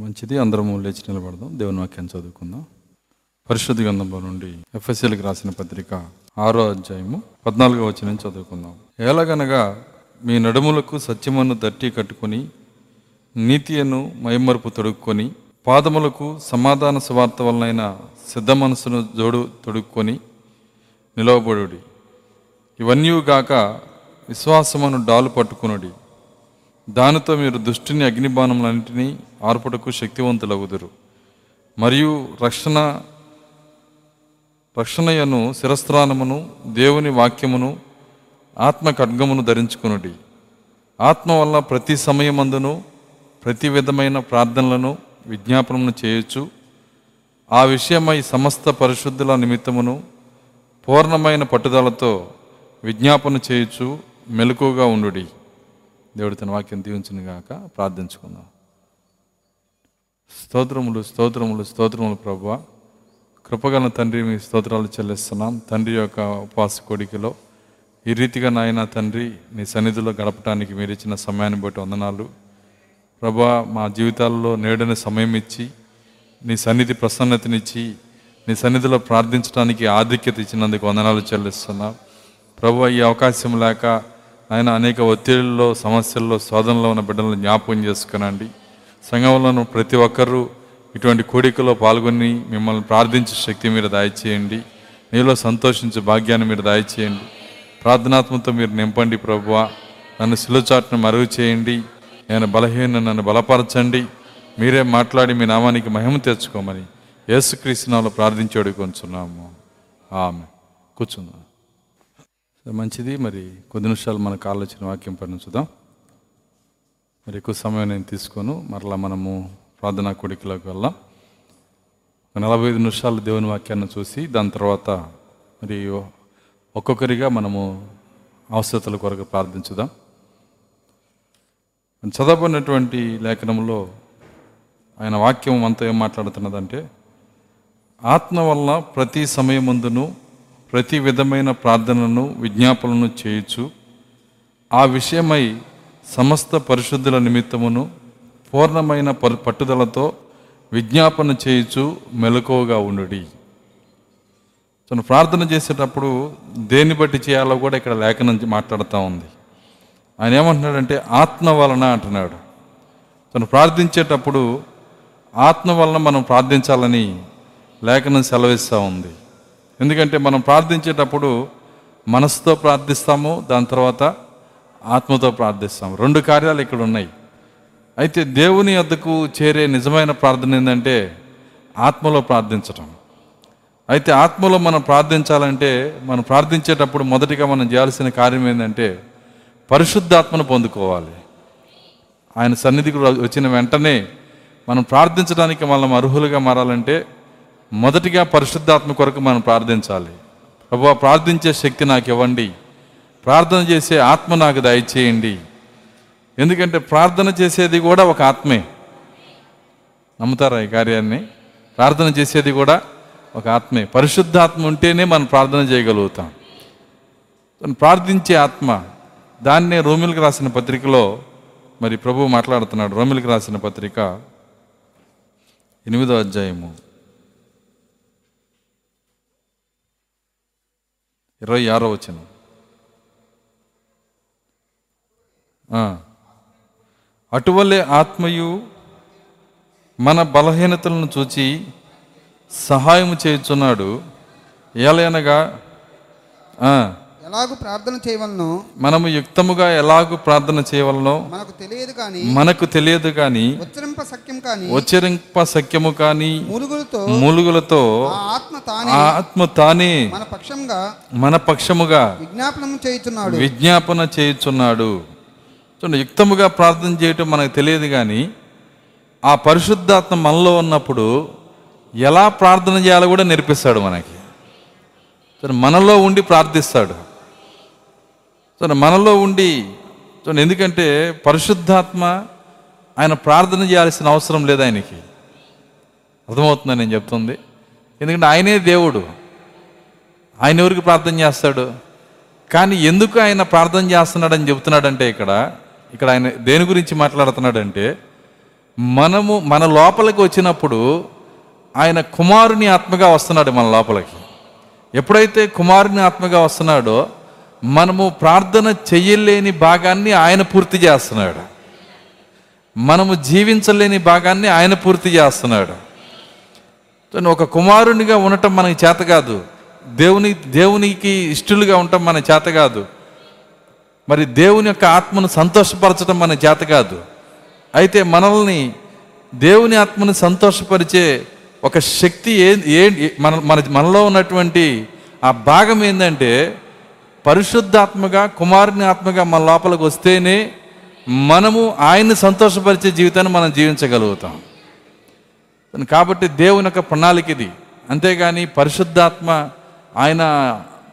మంచిది. అందరము లేచి నిలబడదాం. దేవుని వాక్యం చదువుకుందాం. పరిశుద్ధ గంధంలో నుండి ఎఫ్ఎస్ఎల్కి రాసిన పత్రిక ఆరో అధ్యాయము పద్నాలుగో వచ్చిన చదువుకుందాం. ఎలాగనగా మీ నడుములకు సత్యమును దట్టి కట్టుకొని నీతియను మైమరుపు తొడుక్కొని పాదములకు సమాధాన సువార్త వలనైన సిద్ధ మనసును జోడు తొడుక్కొని నిలవబడుడి. ఇవన్నీ గాక విశ్వాసమును డాలు పట్టుకునుడి. దానితో మీరు దుష్టిని అగ్నిబాణములన్నింటినీ ఆర్పుటకు శక్తివంతులగుదురు. మరియు రక్షణ రక్షణయను శిరస్త్రానమును దేవుని వాక్యమును ఆత్మ ఖడ్గమును ధరించుకునుడి. ఆత్మ వల్ల ప్రతి సమయమందును ప్రతి విధమైన ప్రార్థనలను విజ్ఞాపనను చేయొచ్చు ఆ విషయమై సమస్త పరిశుద్ధుల నిమిత్తమును పూర్ణమైన పట్టుదలతో విజ్ఞాపన చేయొచ్చు మెలకుగా ఉండుడి. దేవుడు తన వాక్యం దీవించును గాక ప్రార్థించుకుందాం. స్తోత్రములు స్తోత్రములు స్తోత్రములు ప్రభు కృపగల తండ్రి మీ స్తోత్రాలు చెల్లిస్తున్నాం. తండ్రి యొక్క ఉపవాస కోడికలో ఈ రీతిగా నాయన తండ్రి నీ సన్నిధిలో గడపడానికి మీరు ఇచ్చిన సమయాన్ని బట్టి వందనాలు. ప్రభా మా జీవితాల్లో నేడని సమయం ఇచ్చి నీ సన్నిధి ప్రసన్నతనిచ్చి నీ సన్నిధిలో ప్రార్థించడానికి ఆధిక్యత ఇచ్చినందుకు వందనాలు చెల్లిస్తున్నాం. ప్రభు ఈ అవకాశం లేక ఆయన అనేక ఒత్తిడిల్లో సమస్యల్లో శోధనలో ఉన్న బిడ్డలను జ్ఞాపకం చేసుకునండి. సంఘంలో ప్రతి ఒక్కరూ ఇటువంటి కోడికలో పాల్గొని మిమ్మల్ని ప్రార్థించే శక్తి మీరు దయచేయండి. నీలో సంతోషించే భాగ్యాన్ని మీరు దయచేయండి. ప్రార్థనాత్మతో మీరు నింపండి ప్రభువ. నన్ను సిలుచాటును మరుగు చేయండి నేను బలహీన నన్ను బలపరచండి. మీరే మాట్లాడి మీ నామానికి మహిమ తెచ్చుకోమని యేసుక్రీస్తునాలో ప్రార్థించాడు కొంచున్నాము ఆమె కూర్చుందాం. మంచిది. మరి కొద్ది నిమిషాలు మనకు ఆలోచన వాక్యం పఠించుదాం మరి ఎక్కువ సమయం నేను తీసుకోను. మరలా మనము ప్రార్థనా కోడికలోకి వెళ్దాం. నలభై ఐదు నిమిషాలు దేవుని వాక్యాన్ని చూసి దాని తర్వాత మరి ఒక్కొక్కరిగా మనము అవసరతల కొరకు ప్రార్థించుదాం. చదవబడినటువంటి లేఖనంలో ఆయన వాక్యం అంతా ఏం మాట్లాడుతున్నదంటే ఆత్మ వల్ల ప్రతి సమయమందును ప్రతి విధమైన ప్రార్థనను విజ్ఞాపనను చేయొచ్చు ఆ విషయమై సమస్త పరిశుద్ధుల నిమిత్తమును పూర్ణమైన పట్టుదలతో విజ్ఞాపన చేయొచ్చు మెలకువగా ఉండుడి. తను ప్రార్థన చేసేటప్పుడు దేన్ని బట్టి చేయాలో కూడా ఇక్కడ లేఖనం మాట్లాడుతూ ఉంది. ఆయన ఏమంటున్నాడంటే ఆత్మ వలన అంటున్నాడు. తను ప్రార్థించేటప్పుడు ఆత్మ వలన మనం ప్రార్థించాలని లేఖనం సెలవిస్తూ ఉంది. ఎందుకంటే మనం ప్రార్థించేటప్పుడు మనసుతో ప్రార్థిస్తాము దాని తర్వాత ఆత్మతో ప్రార్థిస్తాము. రెండు కార్యాలు ఇక్కడ ఉన్నాయి. అయితే దేవుని వద్దకు చేరే నిజమైన ప్రార్థన ఏంటంటే ఆత్మలో ప్రార్థించటం. అయితే ఆత్మలో మనం ప్రార్థించాలంటే మనం ప్రార్థించేటప్పుడు మొదటిగా మనం చేయాల్సిన కార్యం ఏంటంటే పరిశుద్ధాత్మను పొందుకోవాలి. ఆయన సన్నిధికి వచ్చిన వెంటనే మనం ప్రార్థించడానికి మనం అర్హులుగా మారాలంటే మొదటిగా పరిశుద్ధాత్మ కొరకు మనం ప్రార్థించాలి. ప్రభు ప్రార్థించే శక్తి నాకు ఇవ్వండి. ప్రార్థన చేసే ఆత్మ నాకు దయచేయండి. ఎందుకంటే ప్రార్థన చేసేది కూడా ఒక ఆత్మే. నమ్ముతారా ఈ కార్యాన్ని? ప్రార్థన చేసేది కూడా ఒక ఆత్మే. పరిశుద్ధాత్మ ఉంటేనే మనం ప్రార్థన చేయగలుగుతాం. ప్రార్థించే ఆత్మ. దాన్నే రోమిల్కి రాసిన పత్రికలో మరి ప్రభు మాట్లాడుతున్నాడు. రోమిల్కి రాసిన పత్రిక ఎనిమిదో అధ్యాయము. ఇరవై ఆరో వచ్చిన అటువలే ఆత్మయు మన బలహీనతలను చూచి సహాయము చేయుచున్నాడు. ఏలయనగా ఎలాగూ ప్రార్థన చేయవలనో మనము యుక్తముగా ఎలాగూ ప్రార్థన చేయవలనో మనకు తెలియదు కానీ మనకు తెలియదు కానీ ఉచ్చరింప సఖ్యం కానీ ఉచ్చరింప సఖ్యము కానీ మూలుగులతో మూలుగులతో ఆత్మ తానే ఆత్మ తానే మన పక్షంగా మన పక్షముగా విజ్ఞాపనం చేయుచున్నాడు. విజ్ఞాపన చేయుచున్నాడు. చూడండి యుక్తముగా ప్రార్థన చేయటం మనకు తెలియదు కానీ ఆ పరిశుద్ధాత్మ మనలో ఉన్నప్పుడు ఎలా ప్రార్థన చేయాలో కూడా నేర్పిస్తాడు మనకి. మనలో ఉండి ప్రార్థిస్తాడు. చూడండి మనలో ఉండి చూడండి ఎందుకంటే పరిశుద్ధాత్మ ఆయన ప్రార్థన చేయాల్సిన అవసరం లేదు ఆయనకి. అర్థమవుతుందని నేను చెప్తుంది? ఎందుకంటే ఆయనే దేవుడు. ఆయన ఎవరికి ప్రార్థన చేస్తాడు? కానీ ఎందుకు ఆయన ప్రార్థన చేస్తున్నాడని చెప్తున్నాడంటే ఇక్కడ ఇక్కడ ఆయన దేని గురించి మాట్లాడుతున్నాడంటే మనము మన లోపలికి వచ్చినప్పుడు ఆయన కుమారుని ఆత్మగా వస్తున్నాడు మన లోపలికి. ఎప్పుడైతే కుమారుని ఆత్మగా వస్తున్నాడో మనము ప్రార్థన చెయ్యలేని భాగాన్ని ఆయన పూర్తి చేస్తున్నాడు. మనము జీవించలేని భాగాన్ని ఆయన పూర్తి చేస్తున్నాడు. ఒక కుమారునిగా ఉండటం మనకి చేత కాదు. దేవుని దేవునికి ఇష్టలుగా ఉండటం మన చేత కాదు. మరి దేవుని యొక్క ఆత్మను సంతోషపరచడం మన చేత కాదు. అయితే మనల్ని దేవుని ఆత్మను సంతోషపరిచే ఒక శక్తి ఏ- మన మన మనలో ఉన్నటువంటి ఆ భాగం ఏంటంటే పరిశుద్ధాత్మగా కుమారుని ఆత్మగా మన లోపలికి వస్తేనే మనము ఆయన్ని సంతోషపరిచే జీవితాన్ని మనం జీవించగలుగుతాం. కాబట్టి దేవుని యొక్క ప్రణాళిక ఇది. అంతేగాని పరిశుద్ధాత్మ ఆయన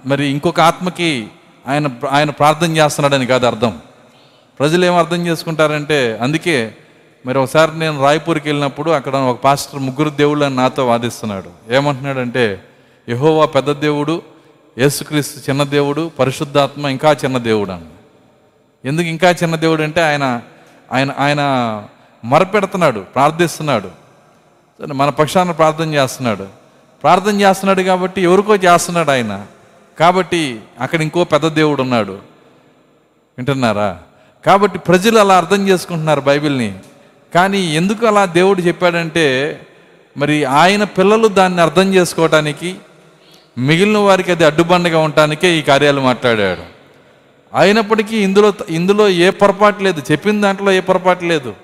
మరి ఇంకొక ఆత్మకి ఆయన ఆయన ప్రార్థన చేస్తున్నాడని కాదు అర్థం. ప్రజలు ఏం అర్థం చేసుకుంటారంటే అందుకే మరి ఒకసారి నేను రాయ్పూర్కి వెళ్ళినప్పుడు అక్కడ ఒక పాస్టర్ ముగ్గురు దేవుళ్ళని అని నాతో వాదిస్తున్నాడు. ఏమంటున్నాడంటే యహోవా పెద్ద దేవుడు యేసుక్రీస్తు చిన్న దేవుడు పరిశుద్ధాత్మ ఇంకా చిన్న దేవుడు అని ఎందుకు ఇంకా చిన్న దేవుడు అంటే ఆయన ఆయన ఆయన మరపెడుతున్నాడు ప్రార్థిస్తున్నాడు. మన పక్షాన ప్రార్థన చేస్తున్నాడు. ప్రార్థన చేస్తున్నాడు కాబట్టి ఎవరికో చేస్తున్నాడు ఆయన. కాబట్టి అక్కడ ఇంకో పెద్ద దేవుడు ఉన్నాడు. వింటున్నారా? కాబట్టి ప్రజలు అలా అర్థం చేసుకుంటున్నారు బైబిల్ని. కానీ ఎందుకు అలా దేవుడు చెప్పాడంటే మరి ఆయన పిల్లలు దాన్ని అర్థం చేసుకోవటానికి మిగిలిన వారికి అది అడ్డుబండగా ఉండటానికే ఈ కార్యాలు మాట్లాడాడు. అయినప్పటికీ ఇందులో ఇందులో ఏ పొరపాటు లేదు. చెప్పిన దాంట్లో ఏ పొరపాటు లేదు.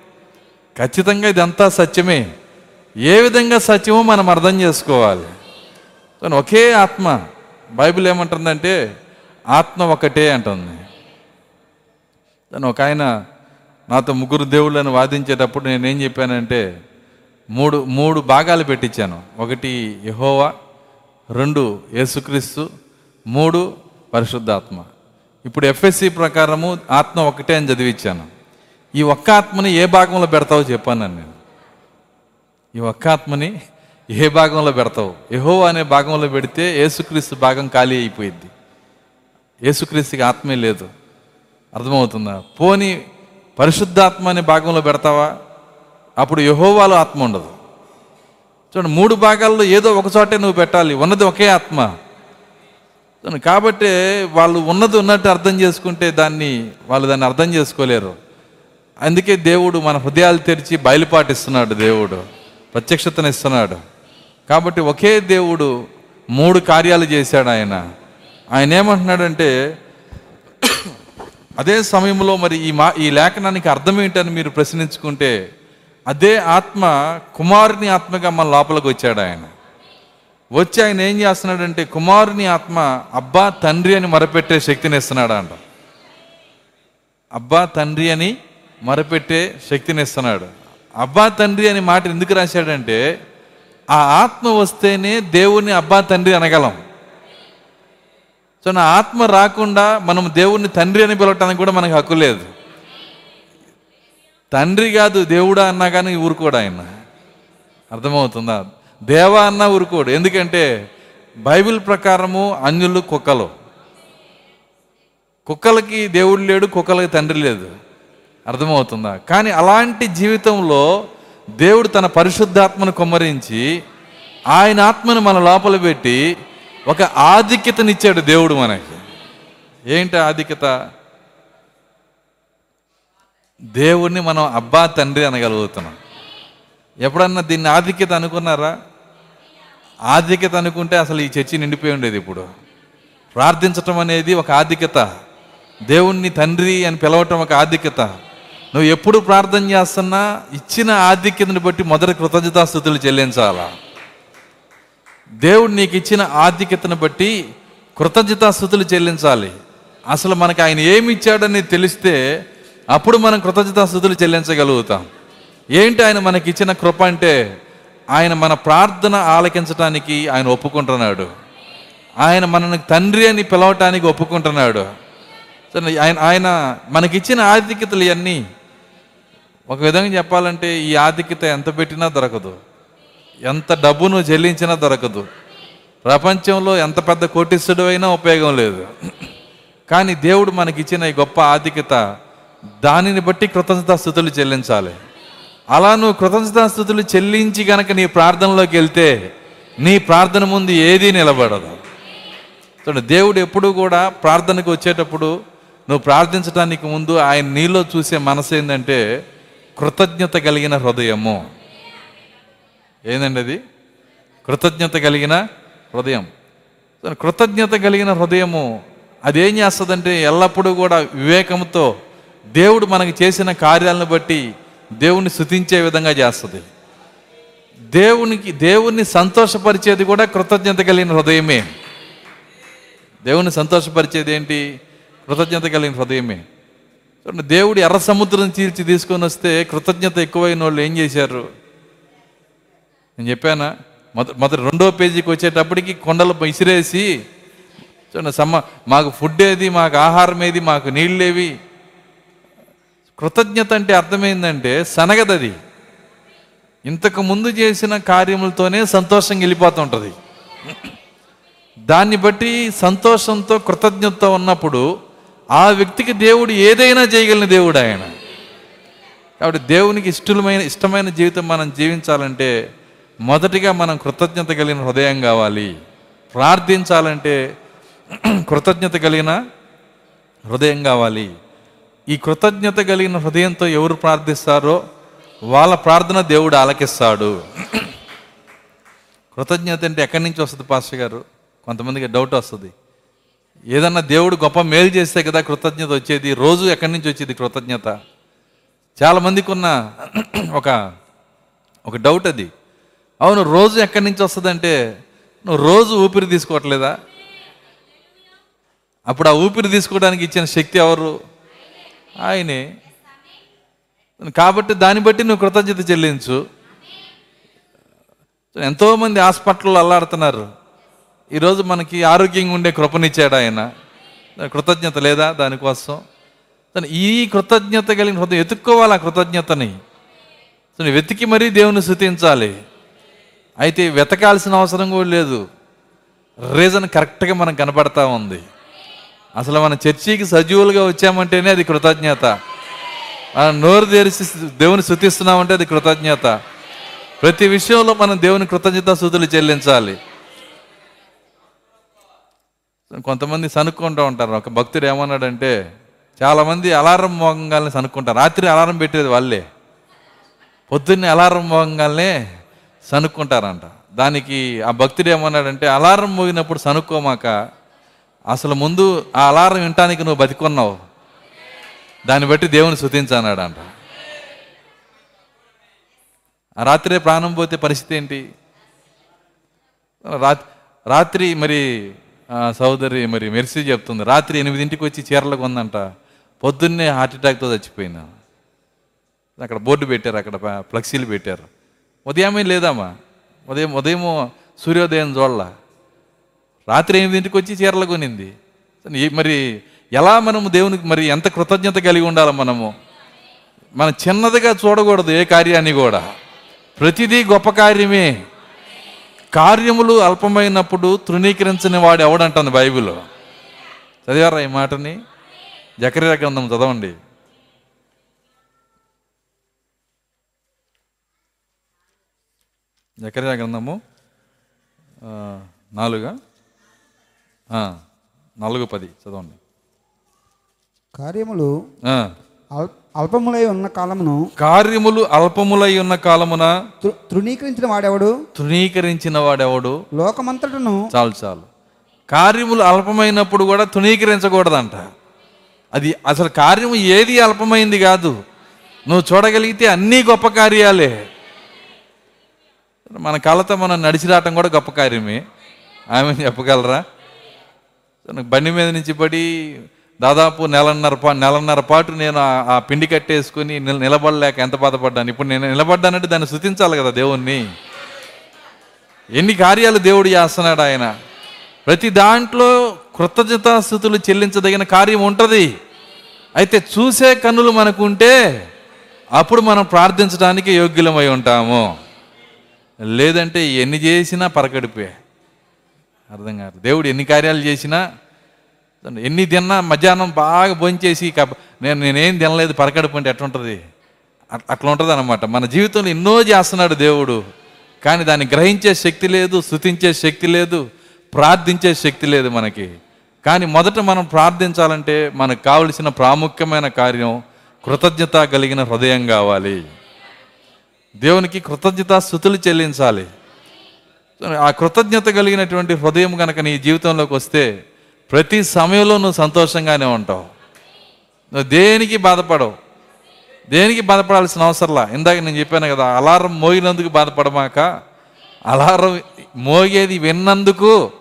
ఖచ్చితంగా ఇదంతా సత్యమే. ఏ విధంగా సత్యమో మనం అర్థం చేసుకోవాలి. కానీ ఒకే ఆత్మ బైబిల్ ఏమంటుందంటే ఆత్మ ఒకటే అంటుంది. దాని ఒక ఆయన నాతో ముగ్గురు దేవుళ్ళని వాదించేటప్పుడు నేనేం చెప్పానంటే మూడు మూడు భాగాలు పెట్టించాను. ఒకటి యహోవా రెండు యేసుక్రీస్తు మూడు పరిశుద్ధాత్మ. ఇప్పుడు ఎఫ్ఎస్సి ప్రకారము ఆత్మ ఒకటే అని చదివించాను ఈ ఒక్క ఆత్మని ఏ భాగంలో పెడతావో చెప్పాను నేను. ఈ ఒక్క ఆత్మని ఏ భాగంలో పెడతావు? యహో అనే భాగంలో పెడితే ఏసుక్రీస్తు భాగం ఖాళీ అయిపోయింది ఏసుక్రీస్తుకి ఆత్మే లేదు. అర్థమవుతుందా? పోని పరిశుద్ధాత్మ అనే భాగంలో పెడతావా? అప్పుడు యహోవాలో ఆత్మ ఉండదు. చూడండి మూడు భాగాల్లో ఏదో ఒక చోటే నువ్వు పెట్టాలి ఉన్నది ఒకే ఆత్మ. కాబట్టి వాళ్ళు ఉన్నది ఉన్నట్టు అర్థం చేసుకుంటే దాన్ని వాళ్ళు దాన్ని అర్థం చేసుకోలేరు. అందుకే దేవుడు మన హృదయాలు తెరిచి బయలుపాటిస్తున్నాడు దేవుడు ప్రత్యక్షతనిస్తున్నాడు. కాబట్టి ఒకే దేవుడు మూడు కార్యాలు చేశాడు ఆయన. ఆయన ఏమంటున్నాడంటే అదే సమయంలో మరి ఈ మా ఈ లేఖనానికి అర్థం ఏంటని మీరు ప్రశ్నించుకుంటే అదే ఆత్మ కుమారుని ఆత్మగా మన లోపలికి వచ్చాడు ఆయన. వచ్చి ఆయన ఏం చేస్తున్నాడంటే కుమారుని ఆత్మ అబ్బా తండ్రి అని మరపెట్టే శక్తిని ఇస్తున్నాడు అంట అబ్బా తండ్రి అని మరపెట్టే శక్తిని ఇస్తున్నాడు. అబ్బా తండ్రి అని మాట ఎందుకు రాశాడంటే ఆ ఆత్మ వస్తేనే దేవుణ్ణి అబ్బా తండ్రి అనగలం. సో నా ఆత్మ రాకుండా మనం దేవుణ్ణి తండ్రి అని పిలవటానికి కూడా మనకు హక్కు లేదు. తండ్రి కాదు దేవుడా అన్నా కానీ ఊరుకోడు ఆయన. అర్థమవుతుందా? దేవా అన్నా ఊరుకోడు. ఎందుకంటే బైబిల్ ప్రకారము అన్యులు కుక్కలు. కుక్కలకి దేవుడు లేడు కుక్కలకి తండ్రి లేదు. అర్థమవుతుందా? కానీ అలాంటి జీవితంలో దేవుడు తన పరిశుద్ధాత్మను కుమ్మరించి ఆయన ఆత్మను మన లోపల పెట్టి ఒక ఆధిక్యతనిచ్చాడు దేవుడు మనకి. ఏంటి ఆధిక్యత? దేవుణ్ణి మనం అబ్బా తండ్రి అనగలుగుతున్నాం. ఎప్పుడన్నా దీన్ని ఆధిక్యత అనుకున్నారా? ఆధిక్యత అనుకుంటే అసలు ఈ చర్చి నిండిపోయి ఉండేది ఇప్పుడు. ప్రార్థించటం అనేది ఒక ఆధిక్యత. దేవుణ్ణి తండ్రి అని పిలవటం ఒక ఆధిక్యత. నువ్వు ఎప్పుడు ప్రార్థన చేస్తున్నా ఇచ్చిన ఆధిక్యతను బట్టి మొదటి కృతజ్ఞతాస్థుతులు చెల్లించాలా. దేవుడు నీకు ఇచ్చిన ఆధిక్యతను బట్టి కృతజ్ఞతాస్థుతులు చెల్లించాలి. అసలు మనకు ఆయన ఏమి ఇచ్చాడని తెలిస్తే అప్పుడు మనం కృతజ్ఞతాస్థుతులు చెల్లించగలుగుతాం. ఏంటి ఆయన మనకిచ్చిన కృప అంటే ఆయన మన ప్రార్థన ఆలకించటానికి ఆయన ఒప్పుకుంటున్నాడు. ఆయన మనల్ని తండ్రి అని పిలవటానికి ఒప్పుకుంటున్నాడు. సరే, ఆయన ఆయన మనకిచ్చిన ఆధిక్యతలు ఇవన్నీ ఒక విధంగా చెప్పాలంటే ఈ ఆధిక్యత ఎంత పెట్టినా దొరకదు. ఎంత డబ్బును చెల్లించినా దొరకదు. ప్రపంచంలో ఎంత పెద్ద కోటిస్తుడు అయినా ఉపయోగం లేదు. కానీ దేవుడు మనకిచ్చిన ఈ గొప్ప ఆధిక్యత దానిని బట్టి కృతజ్ఞతాస్థుతులు చెల్లించాలి. అలా నువ్వు కృతజ్ఞతాస్థుతులు చెల్లించి గనక నీ ప్రార్థనలోకి వెళ్తే నీ ప్రార్థన ముందు ఏదీ నిలబడదు. చూడండి దేవుడు ఎప్పుడు కూడా ప్రార్థనకు వచ్చేటప్పుడు నువ్వు ప్రార్థించడానికి ముందు ఆయన నీలో చూసే మనసు ఏంటంటే కృతజ్ఞత కలిగిన హృదయము. ఏందండి అది? కృతజ్ఞత కలిగిన హృదయం. కృతజ్ఞత కలిగిన హృదయము అదేం చేస్తుందంటే ఎల్లప్పుడూ కూడా వివేకంతో దేవుడు మనకి చేసిన కార్యాలను బట్టి దేవుణ్ణి శుతించే విధంగా చేస్తుంది. దేవునికి దేవుణ్ణి సంతోషపరిచేది కూడా కృతజ్ఞత కలిగిన హృదయమే. దేవుని సంతోషపరిచేది ఏంటి? కృతజ్ఞత కలిగిన హృదయమే. చూడండి దేవుడు ఎర్ర సముద్రం చీల్చి తీసుకొని వస్తే కృతజ్ఞత ఎక్కువైన వాళ్ళు ఏం చేశారు? నేను చెప్పానా? మొదటి మొదటి రెండో పేజీకి వచ్చేటప్పటికి కొండలు ఇసిరేసి చూడండి సమ్మ మాకు ఫుడ్ ఏది మాకు ఆహారం ఏది మాకు నీళ్ళేవి కృతజ్ఞత అంటే అర్థమైందంటే సనగదది ఇంతకు ముందు చేసిన కార్యములతోనే సంతోషం వెళ్ళిపోతుంటుంది దాన్ని బట్టి సంతోషంతో కృతజ్ఞతతో ఉన్నప్పుడు ఆ వ్యక్తికి దేవుడు ఏదైనా చేయగలిగిన దేవుడు ఆయన. కాబట్టి దేవునికి ఇష్టమైన ఇష్టమైన జీవితం మనం జీవించాలంటే మొదటిగా మనం కృతజ్ఞత కలిగిన హృదయం కావాలి. ప్రార్థించాలంటే కృతజ్ఞత కలిగిన హృదయం కావాలి. ఈ కృతజ్ఞత కలిగిన హృదయంతో ఎవరు ప్రార్థిస్తారో వాళ్ళ ప్రార్థన దేవుడు ఆలకిస్తాడు. కృతజ్ఞత అంటే ఎక్కడి నుంచి వస్తుంది పాస్టర్ గారు? కొంతమందికి డౌట్ వస్తుంది. ఏదన్నా దేవుడు గొప్ప మేలు చేస్తే కదా కృతజ్ఞత వచ్చేది రోజు ఎక్కడి నుంచి వచ్చేది కృతజ్ఞత? చాలా మందికి ఉన్న ఒక ఒక డౌట్ అది. అవును రోజు ఎక్కడి నుంచి వస్తుందంటే నువ్వు రోజు ఊపిరి తీసుకోవట్లేదా? అప్పుడు ఆ ఊపిరి తీసుకోవడానికి ఇచ్చిన శక్తి ఎవరు? ఆయనే కాబట్టి దాన్ని బట్టి నువ్వు కృతజ్ఞత చెల్లించు. ఎంతోమంది హాస్పిటల్లో అల్లాడుతున్నారు. ఈరోజు మనకి ఆరోగ్యంగా ఉండే కృపనిచ్చాడు ఆయన. కృతజ్ఞత లేదా దానికోసం? ఈ కృతజ్ఞత కలిగిన హృదయం వెతుక్కోవాలి ఆ కృతజ్ఞతని. వెతికి మరీ దేవుని స్థుతించాలి. అయితే వెతకాల్సిన అవసరం కూడా లేదు. రీజన్ కరెక్ట్గా మనకు కనపడతా ఉంది. అసలు మన చర్చికి సజీవులుగా వచ్చామంటేనే అది కృతజ్ఞత. మనం నోరు తెరిచి దేవుని శుతిస్తున్నామంటే అది కృతజ్ఞత. ప్రతి విషయంలో మనం దేవుని కృతజ్ఞత శుతులు చెల్లించాలి. కొంతమంది సనుక్కుంటూ ఉంటారు. ఒక భక్తుడు ఏమన్నాడంటే చాలామంది అలారం మోగంగాల్ని సనుక్కుంటారు. రాత్రి అలారం పెట్టేది వాళ్ళే. పొద్దున్నే అలారం మోగంగాల్నే సనుక్కుంటారంట. దానికి ఆ భక్తుడు ఏమన్నాడంటే అలారం మోగినప్పుడు సనుక్కోమాక అసలు ముందు ఆ అలారం వినటానికి నువ్వు బతికున్నావు. దాన్ని బట్టి దేవుని శుతించన్నాడంట అంట రాత్రే ప్రాణం పోతే పరిస్థితి ఏంటి? రాత్రి రాత్రి మరి సోదరి మరి మెర్సీ చెప్తుంది రాత్రి ఎనిమిదింటికి వచ్చి చీరలు కొందంట. పొద్దున్నే హార్ట్ అటాక్తో చచ్చిపోయినా. అక్కడ బోర్డు పెట్టారు అక్కడ ఫ్లెక్సీలు పెట్టారు. ఉదయమే లేదమ్మా. ఉదయం ఉదయం సూర్యోదయం చూడాల. రాత్రి ఎనిమిదింటికి వచ్చి చీరలు కొనింది. మరి ఎలా మనము దేవునికి మరి ఎంత కృతజ్ఞత కలిగి ఉండాలి మనము? మనం చిన్నదిగా చూడకూడదు ఏ కార్యాన్ని కూడా. ప్రతిదీ గొప్ప కార్యమే. కార్యములు అల్పమైనప్పుడు తృణీకరించని వాడు ఎవడంటుంది బైబిల్? చదివారా ఈ మాటని? జకరియా గ్రంథం చదవండి. జకరియా గ్రంథము నాలుగా. నాలుగు పది చదవండి. కార్యములు అల్పములై ఉన్న కాలమును కార్యములు అల్పములై ఉన్న కాలమున తృణీకరించిన వాడెవడు? తృణీకరించిన వాడెవడు? లోకమంతటను చాలు చాలు. కార్యములు అల్పమైనప్పుడు కూడా తృణీకరించకూడదంట. అది అసలు కార్యము ఏది అల్పమైంది కాదు. నువ్వు చూడగలిగితే అన్నీ గొప్ప కార్యాలే. మన కళ్ళతో మనం నడిచి రావటం కూడా గొప్ప కార్యమే. ఆమె చెప్పగలరా? బండి మీద నుంచి పడి దాదాపు నెలన్నర పా నెలన్నర పాటు నేను ఆ- పిండి కట్టేసుకుని నిలబడలేక ఎంత బాధపడ్డాను? ఇప్పుడు నేను నిలబడ్డానంటే దాన్ని శృతించాలి కదా దేవుణ్ణి. ఎన్ని కార్యాలు దేవుడు చేస్తున్నాడు ఆయన. ప్రతి దాంట్లో కృతజ్ఞతాస్థుతులు చెల్లించదగిన కార్యం ఉంటుంది. అయితే చూసే కన్నులు మనకు ఉంటే అప్పుడు మనం ప్రార్థించడానికి యోగ్యులమై ఉంటాము. లేదంటే ఎన్ని చేసినా పరకడిపే అర్థం కాదు. దేవుడు ఎన్ని కార్యాలు చేసినా ఎన్ని తిన్నా మధ్యాహ్నం బాగా భోంచేసి కబ- నేను నేనేం తినలేదు పరకడుపు అంటే ఎట్లుంటుంది అట్- అట్లా ఉంటుంది అనమాట మన జీవితంలో ఎన్నో చేస్తున్నాడు దేవుడు కానీ దాన్ని గ్రహించే శక్తి లేదు స్థుతించే శక్తి లేదు ప్రార్థించే శక్తి లేదు మనకి. కానీ మొదట మనం ప్రార్థించాలంటే మనకు కావలసిన ప్రాముఖ్యమైన కార్యం కృతజ్ఞత కలిగిన హృదయం కావాలి. దేవునికి కృతజ్ఞత స్థుతులు చెల్లించాలి. ఆ కృతజ్ఞత కలిగినటువంటి హృదయం కనుక నీ జీవితంలోకి వస్తే ప్రతి సమయంలో నువ్వు సంతోషంగానే ఉంటావు. నువ్వు దేనికి బాధపడవు. దేనికి బాధపడాల్సిన అవసరంలా? ఇందాక నేను చెప్పాను కదా అలారం మోగినందుకు బాధపడమాక అలారం మోగేది విన్నందుకు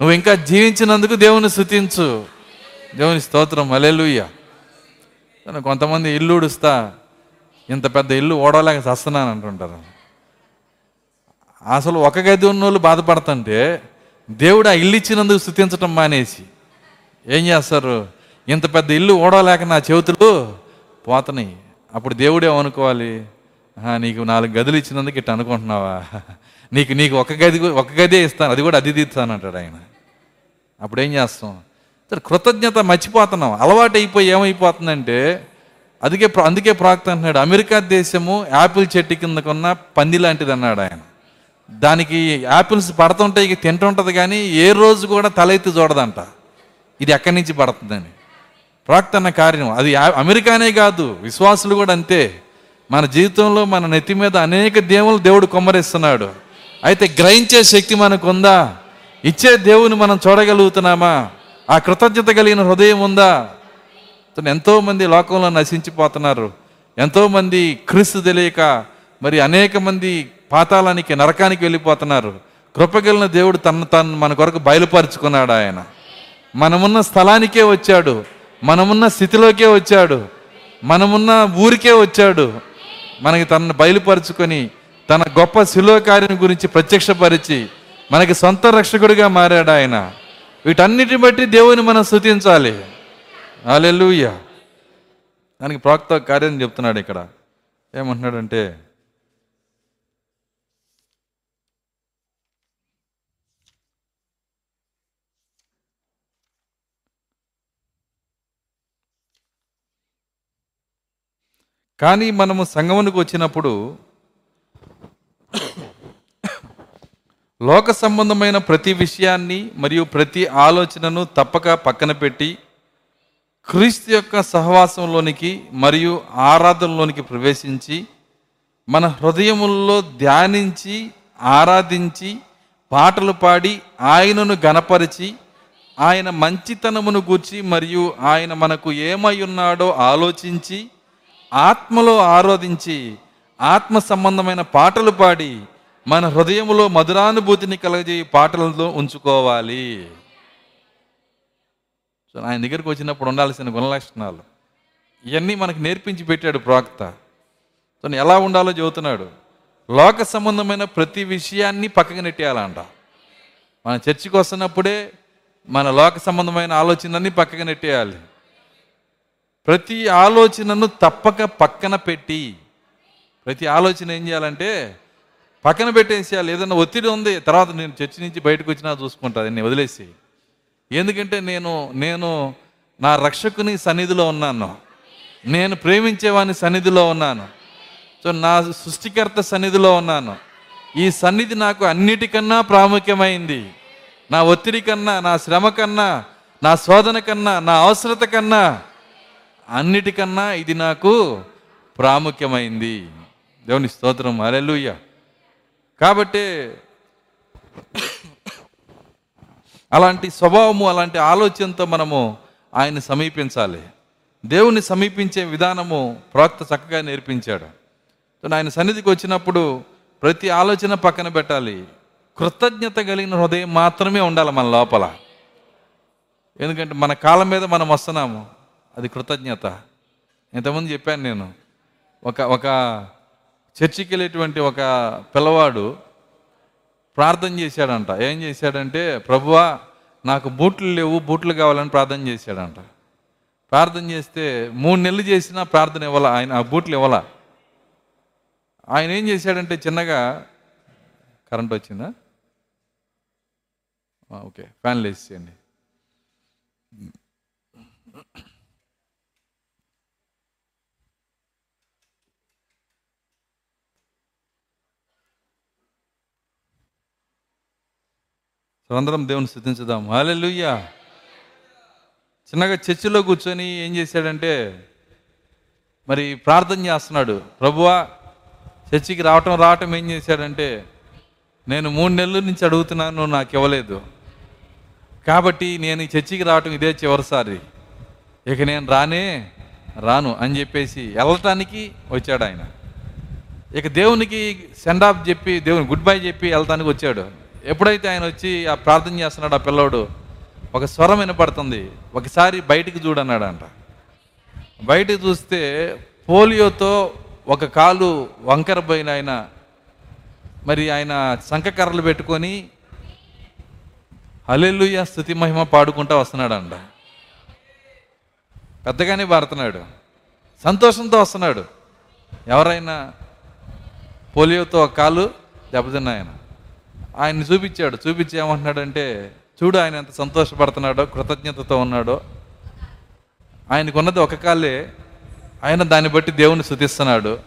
నువ్వు ఇంకా జీవించినందుకు దేవుని శుతించు దేవుని స్తోత్రం అలెలుయ్య కొంతమంది ఇల్లు ఉడుస్తా ఇంత పెద్ద ఇల్లు ఓడలేక చస్తున్నాను అంటుంటారు. అసలు ఒక గది ఉన్న వాళ్ళు బాధపడుతుంటే దేవుడు ఆ ఇల్లు ఇచ్చినందుకు స్థుతించటం మానేసి. ఏం చేస్తారు? ఇంత పెద్ద ఇల్లు ఓడలేక నా చేతులు పోతున్నాయి అప్పుడు దేవుడే అనుకోవాలి "ఆహా, నీకు నాలుగు గదులు ఇచ్చినందుకు ఇట్లా అనుకుంటున్నావా? నీకు నీకు ఒక గది ఒక గదే ఇస్తాను. అది కూడా అది తీస్తాను అంటాడు ఆయన. అప్పుడు ఏం చేస్తాం? సరే కృతజ్ఞత మర్చిపోతున్నాం. అలవాటు అయిపోయి ఏమైపోతుందంటే అందుకే అందుకే ప్రాక్త అంటున్నాడు అమెరికా దేశము యాపిల్ చెట్టు కిందకున్న పంది లాంటిది అన్నాడు ఆయన. దానికి యాపిల్స్ పడుతుంటాయి ఇక తింటుంటుంది కానీ ఏ రోజు కూడా తలెత్తి చూడదంట. ఇది ఎక్కడి నుంచి పడుతుందని. ప్రాక్తన కార్యం. అది అమెరికానే కాదు విశ్వాసులు కూడా అంతే. మన జీవితంలో మన నెత్తి మీద అనేక దేవులు దేవుడు కొమ్మరిస్తున్నాడు. అయితే గ్రహించే శక్తి మనకు ఉందా ఇచ్చే దేవుని మనం చూడగలుగుతున్నామా? ఆ కృతజ్ఞత కలిగిన హృదయం ఉందా? అతను ఎంతో మంది లోకంలో నశించిపోతున్నారు. ఎంతోమంది క్రీస్తు తెలియక మరి అనేక మంది పాతాళానికి నరకానికి వెళ్ళిపోతున్నారు. కృపగలిన దేవుడు తను తను మన కొరకు బయలుపరుచుకున్నాడు ఆయన. మనమున్న స్థలానికే వచ్చాడు. మనమున్న స్థితిలోకే వచ్చాడు. మనమున్న ఊరికే వచ్చాడు. మనకి తనను బయలుపరుచుకొని తన గొప్ప శిలో కార్యం గురించి ప్రత్యక్షపరిచి మనకి సొంత రక్షకుడిగా మారాడు ఆయన. వీటన్నిటిని బట్టి దేవుని మనం స్థుతించాలి అలెలుయ్య దానికి ప్రాక్త కార్యం చెప్తున్నాడు ఇక్కడ. ఏమంటున్నాడంటే కానీ మనము సంగమునికి వచ్చినప్పుడు లోక సంబంధమైన ప్రతి విషయాన్ని మరియు ప్రతి ఆలోచనను తప్పక పక్కన పెట్టి క్రీస్తు యొక్క సహవాసంలోనికి మరియు ఆరాధనలోనికి ప్రవేశించి మన హృదయముల్లో ధ్యానించి ఆరాధించి పాటలు పాడి ఆయనను గనపరిచి ఆయన మంచితనమును గూర్చి మరియు ఆయన మనకు ఏమై ఉన్నాడో ఆలోచించి ఆత్మలో ఆరాధించి ఆత్మ సంబంధమైన పాటలు పాడి మన హృదయంలో మధురానుభూతిని కలగజేయ పాటలతో ఉంచుకోవాలి. సో ఆయన దగ్గరికి వచ్చినప్పుడు ఉండాల్సిన గుణలక్షణాలు. ఇవన్నీ మనకు నేర్పించి పెట్టాడు ప్రాక్త. తను ఎలా ఉండాలో చెబుతున్నాడు. లోక సంబంధమైన ప్రతి విషయాన్ని పక్కకు నెట్టేయాలంట. మన చర్చికి వస్తున్నప్పుడే మన లోక సంబంధమైన ఆలోచనలన్నీ పక్కకు నెట్టేయాలి. ప్రతి ఆలోచనను తప్పక పక్కన పెట్టి ప్రతి ఆలోచన ఏం చేయాలంటే పక్కన పెట్టేసేయాలి. ఏదైనా ఒత్తిడి ఉంది తర్వాత నేను చర్చి నుంచి బయటకు వచ్చినా చూసుకుంటా నేను వదిలేసి. ఎందుకంటే నేను నేను నా రక్షకుని సన్నిధిలో ఉన్నాను. నేను ప్రేమించేవాని సన్నిధిలో ఉన్నాను. సో నా సృష్టికర్త సన్నిధిలో ఉన్నాను. ఈ సన్నిధి నాకు అన్నిటికన్నా ప్రాముఖ్యమైంది. నా ఒత్తిడి కన్నా నా శ్రమ కన్నా నా శోధన కన్నా నా అవసరత కన్నా అన్నిటికన్నా ఇది నాకు ప్రాముఖ్యమైంది. దేవుని స్తోత్రం. అలెలుయ్య కాబట్టి అలాంటి స్వభావము అలాంటి ఆలోచనతో మనము ఆయన్ని సమీపించాలి. దేవుని సమీపించే విధానము ప్రవక్త చక్కగా నేర్పించాడు. ఆయన సన్నిధికి వచ్చినప్పుడు ప్రతి ఆలోచన పక్కన పెట్టాలి. కృతజ్ఞత కలిగిన హృదయం మాత్రమే ఉండాలి మన లోపల. ఎందుకంటే మన కాలం మీద మనం వస్తున్నాము. అది కృతజ్ఞత. ఇంతకుముందు చెప్పాను నేను ఒక ఒక చర్చికి వెళ్ళేటువంటి ఒక పిల్లవాడు ప్రార్థన చేశాడంట. ఏం చేశాడంటే ప్రభువా నాకు బూట్లు లేవు బూట్లు కావాలని ప్రార్థన చేశాడంట. ప్రార్థన చేస్తే మూడు నెలలు చేసినా ప్రార్థన ఇవ్వాల ఆయన ఆ బూట్లు ఇవ్వాల. ఆయన ఏం చేశాడంటే చిన్నగా కరెంట్ వచ్చిందా? ఓకే ఫ్యాన్లు వేసేయండి అందరం దేవుని స్థుతించుదాం. హాలెలుయ్యా చిన్నగా చర్చిలో కూర్చొని ఏం చేశాడంటే మరి ప్రార్థన చేస్తున్నాడు. ప్రభువా చర్చికి రావటం రావటం ఏం చేశాడంటే నేను మూడు నెలల నుంచి అడుగుతున్నాను నువ్వు నాకు ఇవ్వలేదు. కాబట్టి నేను ఈ చర్చికి రావటం ఇదే చివరిసారి. ఇక నేను రానే రాను అని చెప్పేసి వెళ్ళటానికి వచ్చాడు ఆయన. ఇక దేవునికి సెండ్ ఆఫ్ చెప్పి దేవుని గుడ్ బై చెప్పి వెళ్తానికి వచ్చాడు. ఎప్పుడైతే ఆయన వచ్చి ఆ ప్రార్థన చేస్తున్నాడు ఆ పిల్లోడు ఒక స్వరం వినపడుతుంది. ఒకసారి బయటికి చూడన్నాడంట. బయటికి చూస్తే పోలియోతో ఒక కాలు వంకర పోయిన ఆయన మరి ఆయన శంఖకర్రలు పెట్టుకొని హల్లెలూయా స్థుతి మహిమ పాడుకుంటా వస్తున్నాడంట. పెద్దగానే పాడుతున్నాడు. సంతోషంతో వస్తున్నాడు. ఎవరైనా పోలియోతో ఒక కాలు దెబ్బతిన్న ఆయన ఆయన్ని చూపించాడు. చూపించి ఏమంటున్నాడంటే చూడు ఆయన ఎంత సంతోషపడుతున్నాడో కృతజ్ఞతతో ఉన్నాడో. ఆయనకున్నది ఒక కాళ్ళే. ఆయన దాన్ని బట్టి దేవుని శుతిస్తున్నాడు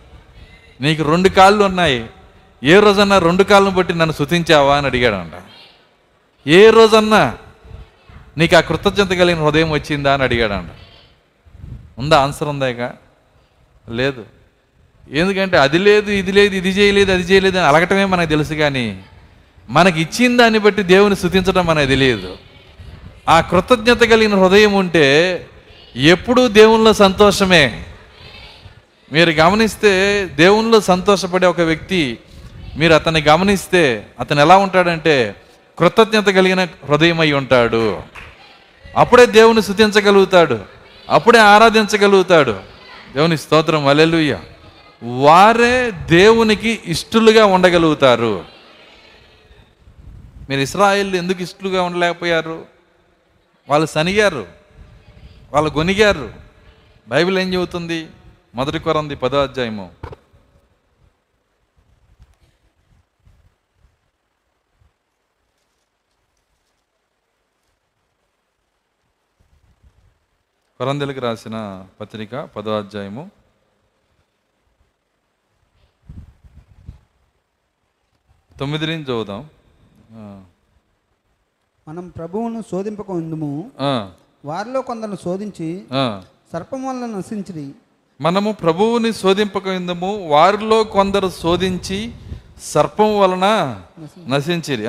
నీకు రెండు కాళ్ళు ఉన్నాయి. ఏ రోజన్నా రెండు కాళ్ళను బట్టి నన్ను శుతించావా అని అడిగాడంట. ఏ రోజన్నా నీకు ఆ కృతజ్ఞత కలిగిన హృదయం వచ్చిందా? అని అడిగాడంట. ఉందా? ఆన్సర్ ఉందా ఇక? లేదు. ఎందుకంటే అది లేదు ఇది లేదు ఇది చేయలేదు అది చేయలేదు అని అలగటమే మనకు తెలుసు కానీ మనకి ఇచ్చిన దాన్ని బట్టి దేవుని స్థుతించడం మనకు తెలియదు. ఆ కృతజ్ఞత కలిగిన హృదయం ఉంటే ఎప్పుడూ దేవునిలో సంతోషమే. మీరు గమనిస్తే దేవునిలో సంతోషపడే ఒక వ్యక్తి మీరు అతన్ని గమనిస్తే అతను ఎలా ఉంటాడంటే కృతజ్ఞత కలిగిన హృదయం అయి ఉంటాడు. అప్పుడే దేవుని స్థుతించగలుగుతాడు అప్పుడే ఆరాధించగలుగుతాడు. దేవుని స్తోత్రం అలెలుయ్య వారే దేవునికి ఇష్టలుగా ఉండగలుగుతారు. మీరు ఇస్రాయిల్ ఎందుకు ఇష్టలుగా ఉండలేకపోయారు? వాళ్ళు సనిగారు. వాళ్ళు గొనిగారు. బైబిల్ ఏం చెబుతుంది? మొదటి కొరంది పదో అధ్యాయము. కొరందెలకు రాసిన పత్రిక పదో అధ్యాయము. తొమ్మిది నుంచి చదువుదాం. మనం ప్రభువును శోధింపకుందుము ఆ, వారిలో కొందరు శోధించి. సర్పం వలన నశించిరి. మనము ప్రభువుని శోధింపకుందము వారిలో కొందరు శోధించి సర్పం వలన నశించిరి.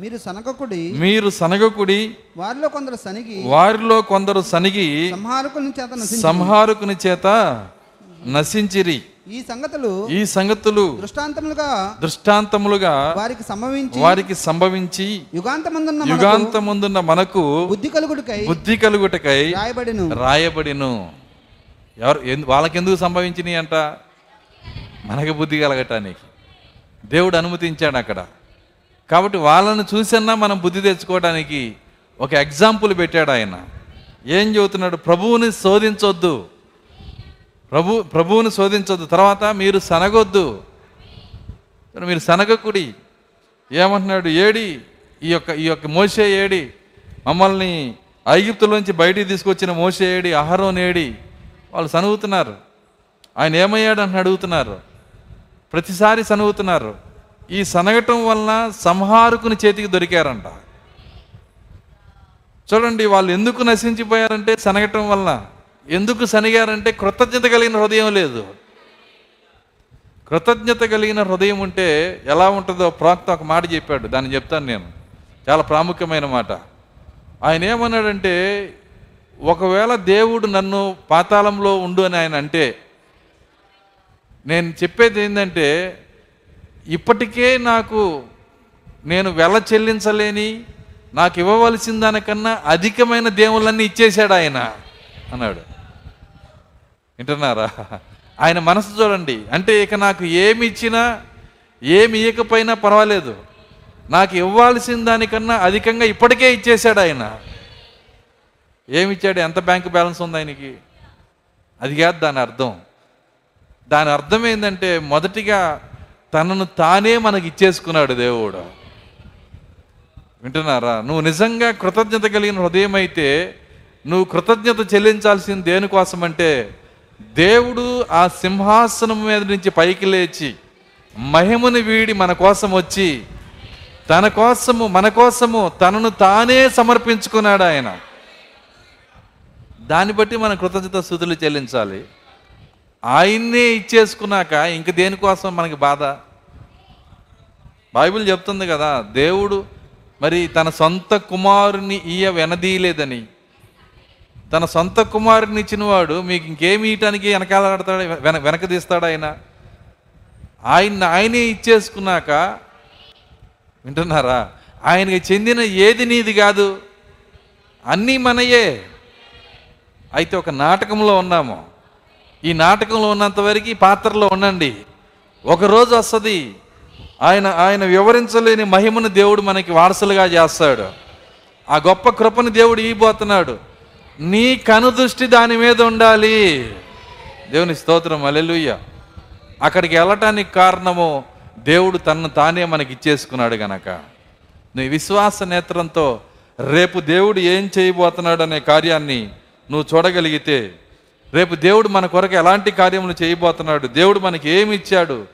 మీరు సనకకుడి మీరు సనగకుడి వారిలో కొందరు సనిగి వారిలో కొందరు సనిగి సంహారకుని చేత నశించి సంహారకుని చేత నశించిరి. ఈ సంగతులు ఈ సంగతులు దృష్టాంతములుగా దృష్టాంతములుగా వారికి సంభవించి వారికి సంభవించి యుగాంతమందున్న యుగాంతముందున్న మనకు బుద్ధి కలుగుడికై బుద్ధి కలుగుటకై రాయబడిను. రాయబడిను. ఎవరు వాళ్ళకెందుకు సంభవించినాయి అంట? మనకి బుద్ధి కలగటానికి. దేవుడు అనుమతించాడు అక్కడ. కాబట్టి వాళ్ళని చూసన్నా మనం బుద్ధి తెచ్చుకోవడానికి ఒక ఎగ్జాంపుల్ పెట్టాడు ఆయన. ఏం చెబుతున్నాడు? ప్రభువుని శోధించొద్దు. ప్రభు ప్రభువుని శోధించొద్దు. తర్వాత మీరు సనగొద్దు మీరు సనగకుడి ఏమంటున్నాడు? ఏడి? ఈ యొక్క ఈ యొక్క మోసే ఏడి? మమ్మల్ని ఐగుప్తులోంచి బయటికి తీసుకొచ్చిన మోసే ఏడి? అహరోన్ ఏడి? వాళ్ళు సనుగుతున్నారు ఆయన ఏమయ్యాడు అని అడుగుతున్నారు. ప్రతిసారి సనుగుతున్నారు ఈ సనగటం వలన సంహారకుని చేతికి దొరికారంట. చూడండి వాళ్ళు ఎందుకు నశించిపోయారంటే సనగటం వలన. ఎందుకు శనిగారంటే కృతజ్ఞత కలిగిన హృదయం లేదు. కృతజ్ఞత కలిగిన హృదయం ఉంటే ఎలా ఉంటుందో ప్రాక్త ఒక మాట చెప్పాడు. దాన్ని చెప్తాను నేను. చాలా ప్రాముఖ్యమైన మాట. ఆయన ఏమన్నాడంటే ఒకవేళ దేవుడు నన్ను పాతాళంలో ఉండు అని ఆయన అంటే నేను చెప్పేది ఏంటంటే ఇప్పటికే నాకు నేను వెల చెల్లించలేని నాకు ఇవ్వవలసిన దానికన్నా అధికమైన దేవుళ్ళన్నీ ఇచ్చేశాడు ఆయన అన్నాడు. వింటున్నారా? ఆయన మనసు చూడండి. అంటే ఇక నాకు ఏమి ఇచ్చినా ఏమి ఇవ్వకపోయినా పర్వాలేదు. నాకు ఇవ్వాల్సిన దానికన్నా అధికంగా ఇప్పటికే ఇచ్చేశాడు ఆయన. ఏమి ఇచ్చాడు? ఎంత బ్యాంక్ బ్యాలెన్స్ ఉంది ఆయనకి? అది కాదు దాని అర్థం. దాని అర్థం ఏంటంటే మొదటిగా తనను తానే మనకి ఇచ్చేసుకున్నాడు దేవుడు. వింటున్నారా? నువ్వు నిజంగా కృతజ్ఞత కలిగిన హృదయం అయితే నువ్వు కృతజ్ఞత చెల్లించాల్సింది దేనికోసం అంటే దేవుడు ఆ సింహాసనం మీద నుంచి పైకి లేచి మహిమను వీడి మన కోసం వచ్చి తన కోసము మన కోసము తనను తానే సమర్పించుకున్నాడు ఆయన. దాన్ని బట్టి మనం కృతజ్ఞత స్థుతులు చెల్లించాలి. ఆయన్నే ఇచ్చేసుకున్నాక ఇంక దేనికోసం మనకి బాధ? బైబిల్ చెప్తుంది కదా దేవుడు మరి తన సొంత కుమారుని ఈయ వెనదీయలేదని. తన సొంత కుమారుని ఇచ్చినవాడు మీకు ఇంకేమి ఇయటానికి వెనకాలాడతాడు వెన వెనక తీస్తాడు ఆయన? ఆయన ఆయనే ఇచ్చేసుకున్నాక వింటున్నారా? ఆయనకి చెందిన ఏది నీది కాదు. అన్నీ మనయే. అయితే ఒక నాటకంలో ఉన్నాము. ఈ నాటకంలో ఉన్నంతవరకు ఈ పాత్రలో ఉండండి. ఒకరోజు వస్తుంది. ఆయన ఆయన వివరించలేని మహిమను దేవుడు మనకి వారసులుగా చేస్తాడు. ఆ గొప్ప కృపను దేవుడు ఇవ్వబోతున్నాడు. నీ కనుదృష్టి దాని మీద ఉండాలి. దేవుని స్తోత్రం అలెలుయ్య అక్కడికి వెళ్ళటానికి కారణము దేవుడు తనను తానే మనకి ఇచ్చేసుకున్నాడు గనక. నీ విశ్వాస నేత్రంతో రేపు దేవుడు ఏం చేయబోతున్నాడు అనే కార్యాన్ని నువ్వు చూడగలిగితే రేపు దేవుడు మన కొరకు ఎలాంటి కార్యములు చేయబోతున్నాడు దేవుడు మనకి ఏమి ఇచ్చాడు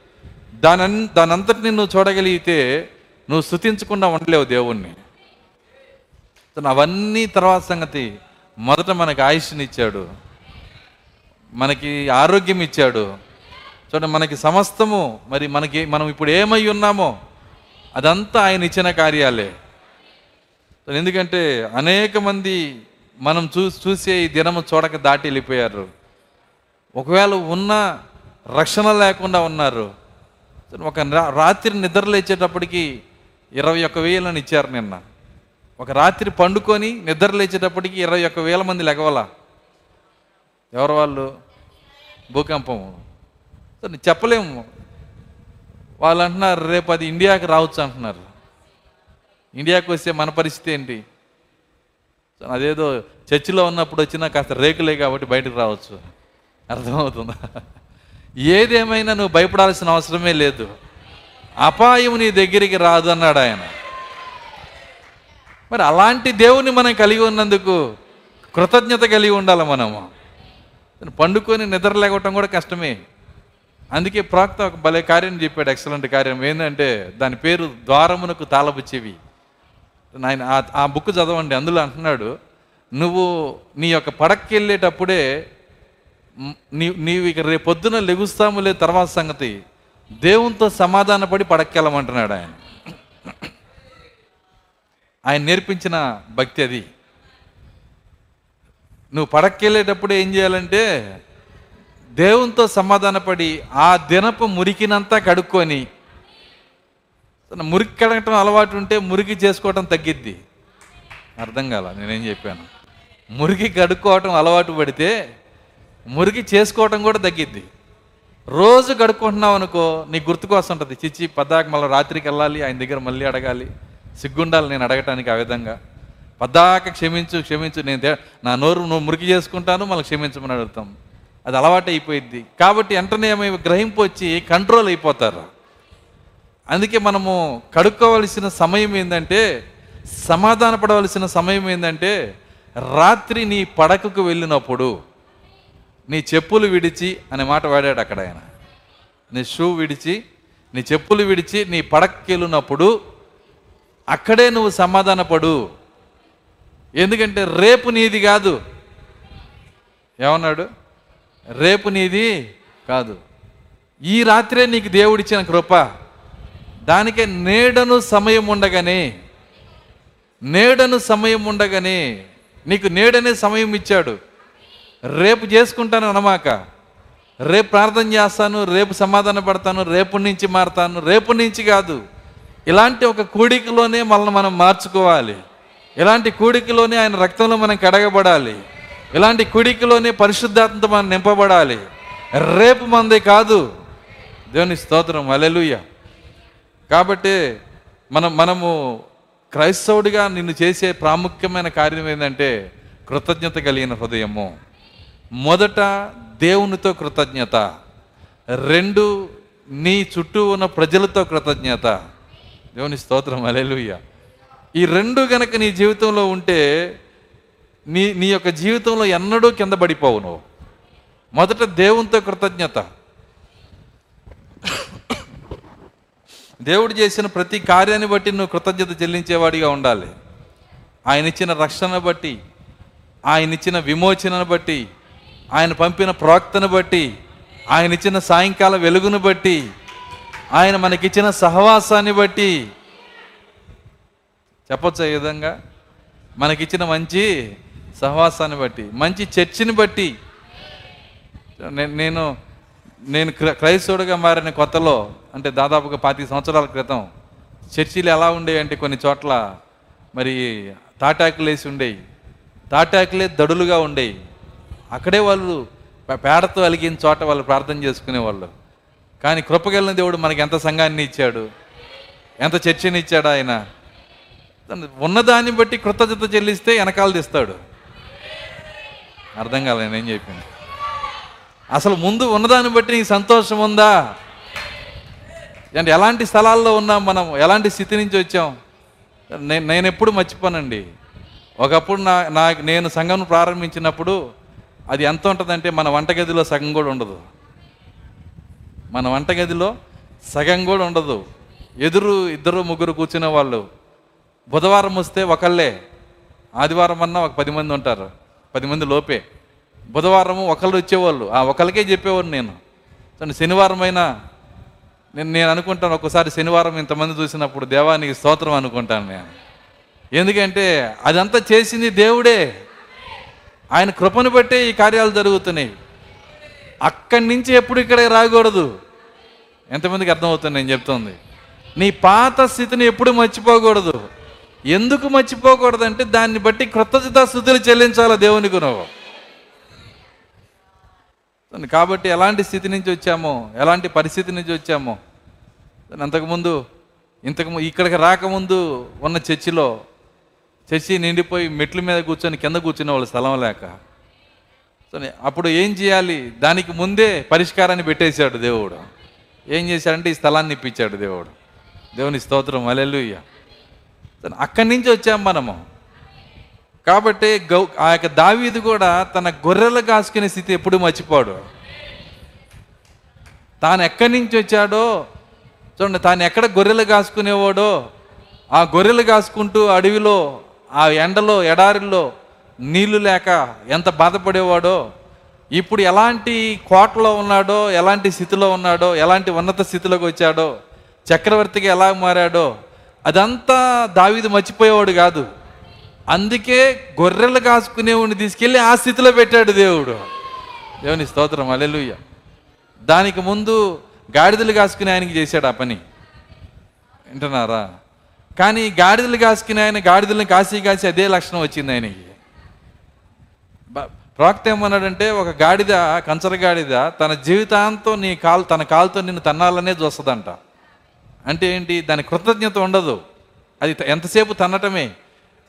దాని దానంతటిని నువ్వు చూడగలిగితే నువ్వు స్థుతించకుండా ఉండలేవు దేవుణ్ణి. అవన్నీ తర్వాత సంగతి. మొదట మనకి ఆయుష్నిచ్చాడు. మనకి ఆరోగ్యం ఇచ్చాడు. చూడండి మనకి సమస్తము మరి మనకి మనం ఇప్పుడు ఏమై ఉన్నామో అదంతా ఆయన ఇచ్చిన కార్యాలే. ఎందుకంటే అనేక మంది మనం చూ చూసే ఈ దినము చూడక దాటి వెళ్ళిపోయారు. ఒకవేళ ఉన్న రక్షణ లేకుండా ఉన్నారు. ఒక రాత్రి నిద్ర లేచేటప్పటికి ఇరవై ఒక్క వేలని ఇచ్చారు నిన్న. ఒక రాత్రి పండుకొని నిద్ర లేచేటప్పటికి ఇరవై ఒక్క వేల మంది లెగవల ఎవరు వాళ్ళు? భూకంపం. సో చెప్పలేము. వాళ్ళు అంటున్నారు రేపు అది ఇండియాకి రావచ్చు అంటున్నారు. ఇండియాకి వస్తే మన పరిస్థితి ఏంటి? సో అదేదో చర్చిలో ఉన్నప్పుడు వచ్చినా కాస్త రేకులే కాబట్టి బయటకు రావచ్చు. అర్థమవుతుందా? ఏదేమైనా నువ్వు భయపడాల్సిన అవసరమే లేదు. అపాయం నీ దగ్గరికి రాదు అన్నాడు ఆయన. మరి అలాంటి దేవుని మనం కలిగి ఉన్నందుకు కృతజ్ఞత కలిగి ఉండాలి మనము. పండుకొని నిద్ర లేకపోవటం కూడా కష్టమే. అందుకే ప్రాక్త ఒక భలే కార్యం చెప్పాడు ఎక్సలెంట్ కార్యం. ఏంటంటే దాని పేరు ద్వారమునకు తాళపు చెవి. ఆయన ఆ- బుక్ చదవండి అందులో అంటున్నాడు నువ్వు నీ యొక్క పడక్కి వెళ్ళేటప్పుడే నీ నీవు ఇక రేపు పొద్దున లెగుస్తాము లే తర్వాత సంగతి. దేవునితో సమాధానపడి పడక్కెళ్ళమంటున్నాడు ఆయన. ఆయన నేర్పించిన భక్తి అది. నువ్వు పడక్కెళ్ళేటప్పుడు ఏం చేయాలంటే దేవునితో సమాధానపడి ఆ దినపు మురికినంతా కడుక్కొని మురికి కడగటం అలవాటు ఉంటే మురికి చేసుకోవటం తగ్గిద్ది. అర్థం కాల నేనేం చెప్పాను. మురికి కడుక్కోవటం అలవాటు పడితే మురికి చేసుకోవటం కూడా తగ్గిద్ది. రోజు కడుక్కుంటున్నావు అనుకో నీకు గుర్తుకొస్తుంటుంది ఉంటుంది చిచ్చి పద్దాక మళ్ళీ రాత్రికి వెళ్ళాలి ఆయన దగ్గర మళ్ళీ అడగాలి. సిగ్గుండాలి నేను అడగటానికి ఆ విధంగా. పద్దాక క్షమించు క్షమించు నేను నా నోరు నువ్వు మురికి చేసుకుంటాను మళ్ళీ క్షమించమని అడుగుతాం. అది అలవాటు అయిపోయింది కాబట్టి వెంటనే ఏమై గ్రహింపు వచ్చి కంట్రోల్ అయిపోతారు. అందుకే మనము కడుక్కోవలసిన సమయం ఏంటంటే సమాధాన పడవలసిన సమయం ఏంటంటే రాత్రి నీ పడకకు వెళ్ళినప్పుడు నీ చెప్పులు విడిచి అనే మాట వాడాడు అక్కడ ఆయన. నీ షూ విడిచి నీ చెప్పులు విడిచి నీ పడకకి వెళ్ళినప్పుడు అక్కడే నువ్వు సమాధాన పడు ఎందుకంటే రేపు నీది కాదు. ఏమన్నాడు? రేపు నీది కాదు. ఈ రాత్రే నీకు దేవుడిచ్చిన కృప. దానికే నేడను సమయం ఉండగానే నేడను సమయం ఉండగానే నీకు నేడనే సమయం ఇచ్చాడు. రేపు చేసుకుంటాను అనమాక రేపు ప్రార్థన చేస్తాను రేపు సమాధాన పడతాను రేపు నుంచి మారతాను రేపు నుంచి కాదు. ఇలాంటి ఒక కూడికలోనే మనల్ని మనం మార్చుకోవాలి. ఇలాంటి కూడికలోనే ఆయన రక్తంలో మనం కడగబడాలి. ఇలాంటి కూడికలోనే పరిశుద్ధాత్మతో మనం నింపబడాలి. రేపు మంది కాదు. దేవుని స్తోత్రం. అలెలుయ్య కాబట్టి మనం మనము క్రైస్తవుడిగా నిన్ను చేసే ప్రాముఖ్యమైన కార్యం ఏంటంటే కృతజ్ఞత కలిగిన హృదయము. మొదట దేవునితో కృతజ్ఞత. రెండు నీ చుట్టూ ఉన్న ప్రజలతో కృతజ్ఞత. దేవుని స్తోత్రం అలెలుయ్య ఈ రెండు గనక నీ జీవితంలో ఉంటే నీ నీ యొక్క జీవితంలో ఎన్నడూ కింద పడిపోవు నువ్వు. మొదట దేవునితో కృతజ్ఞత. దేవుడు చేసిన ప్రతి కార్యాన్ని బట్టి నువ్వు కృతజ్ఞత చెల్లించేవాడిగా ఉండాలి. ఆయన ఇచ్చిన రక్షణ బట్టి ఆయన ఇచ్చిన విమోచనను బట్టి ఆయన పంపిన ప్రవక్తను బట్టి ఆయన ఇచ్చిన సాయంకాల వెలుగును బట్టి ఆయన మనకిచ్చిన సహవాసాన్ని బట్టి చెప్పొచ్చు ఈ విధంగా? మనకిచ్చిన మంచి సహవాసాన్ని బట్టి మంచి చర్చిని బట్టి. నేను నేను క్రైస్తవుడిగా మారిన కొత్తలో అంటే దాదాపుగా పాతిక సంవత్సరాల క్రితం చర్చిలు ఎలా ఉండేవి అంటే కొన్ని చోట్ల మరి తాటాకులు వేసి ఉండేవి. తాటాకులే దడులుగా ఉండేవి. అక్కడే వాళ్ళు పేడతో అలిగిన చోట వాళ్ళు ప్రార్థన చేసుకునేవాళ్ళు. కానీ కృపగలిగిన దేవుడు మనకి ఎంత సంఘాన్ని ఇచ్చాడు? ఎంత చర్చని ఇచ్చాడు ఆయన? ఉన్నదాన్ని బట్టి కృతజ్ఞత చెల్లిస్తే వెనకాల తీస్తాడు. అర్థం కాలే నేను చెప్పింది అసలు ముందు ఉన్నదాన్ని బట్టి నీకు సంతోషం ఉందా? అంటే ఎలాంటి స్థలాల్లో ఉన్నాం మనం? ఎలాంటి స్థితి నుంచి వచ్చాం? నేను నేను ఎప్పుడు మర్చిపోనండి. ఒకప్పుడు నా నా నేను సంఘం ప్రారంభించినప్పుడు అది ఎంత ఉంటుందంటే మన వంటగదిలో సగం కూడా ఉండదు. మన వంటగదిలో సగం కూడా ఉండదు. ఎదురు ఇద్దరు ముగ్గురు కూర్చునే వాళ్ళు. బుధవారం వస్తే ఒకళ్ళే. ఆదివారం అన్నా ఒక పది మంది ఉంటారు. పది మంది లోపే. బుధవారం ఒకళ్ళు వచ్చేవాళ్ళు. ఆ ఒకళ్ళకే చెప్పేవాడు నేను. చూడండి, శనివారం అయినా నేను నేను అనుకుంటాను ఒక్కసారి శనివారం ఇంతమంది చూసినప్పుడు దేవానికి స్తోత్రం అనుకుంటాను నేను. ఎందుకంటే అదంతా చేసింది దేవుడే. ఆయన కృపను బట్టే ఈ కార్యాలు జరుగుతున్నాయి. అక్కడి నుంచి ఎప్పుడు ఇక్కడికి రాకూడదు. ఎంతమందికి అర్థమవుతుంది నేను చెప్తుంది? నీ పాత స్థితిని ఎప్పుడు మర్చిపోకూడదు. ఎందుకు మర్చిపోకూడదు అంటే దాన్ని బట్టి కృతజ్ఞత స్థుతులు చెల్లించాలా దేవునికి నువ్వు? కాబట్టి ఎలాంటి స్థితి నుంచి వచ్చామో ఎలాంటి పరిస్థితి నుంచి వచ్చామో అంతకుముందు ఇంతకు ఇక్కడికి రాకముందు ఉన్న చర్చిలో చర్చి నిండిపోయి మెట్ల మీద కూర్చొని కింద కూర్చునే వాళ్ళు స్థలం లేక. సో అప్పుడు ఏం చేయాలి? దానికి ముందే పరిష్కారాన్ని పెట్టేశాడు దేవుడు. ఏం చేశాడంటే ఈ స్థలాన్ని ఇప్పించాడు దేవుడు. దేవుని స్తోత్రం అలెలుయ్య అక్కడి నుంచి వచ్చాం మనము. కాబట్టి గౌ ఆ యొక్క దావీదు కూడా తన గొర్రెలు కాసుకునే స్థితి ఎప్పుడు మర్చిపోడు. తాను ఎక్కడి నుంచి వచ్చాడో చూడండి తాను ఎక్కడ గొర్రెలు కాసుకునేవాడో ఆ గొర్రెలు కాసుకుంటూ అడవిలో ఆ ఎండలో ఎడారిలో నీళ్ళు లేక ఎంత బాధపడేవాడో ఇప్పుడు ఎలాంటి కోటలో ఉన్నాడో ఎలాంటి స్థితిలో ఉన్నాడో ఎలాంటి ఉన్నత స్థితిలోకి వచ్చాడో చక్రవర్తిగా ఎలా మారాడో అదంతా దావిది మర్చిపోయేవాడు కాదు. అందుకే గొర్రెలు కాసుకునేవాడిని తీసుకెళ్ళి ఆ స్థితిలో పెట్టాడు దేవుడు. దేవుని స్తోత్రం అలెలుయ్య దానికి ముందు గాడిదలు కాసుకుని ఆయనకి చేశాడు ఆ పని. వింటున్నారా? కానీ గాడిదలు కాసుకునే ఆయన గాడిదలను కాసి కాసి అదే లక్షణం వచ్చింది ఆయనకి. బ- ప్రవక్త ఏమన్నాడంటే ఒక గాడిద కంచర గాడిద తన జీవితాంతం నీ కాలు తన కాలుతో నిన్ను తన్నాలనే చూస్తుందంట. అంటే ఏంటి? దాని కృతజ్ఞత ఉండదు. అది ఎంతసేపు తన్నటమే.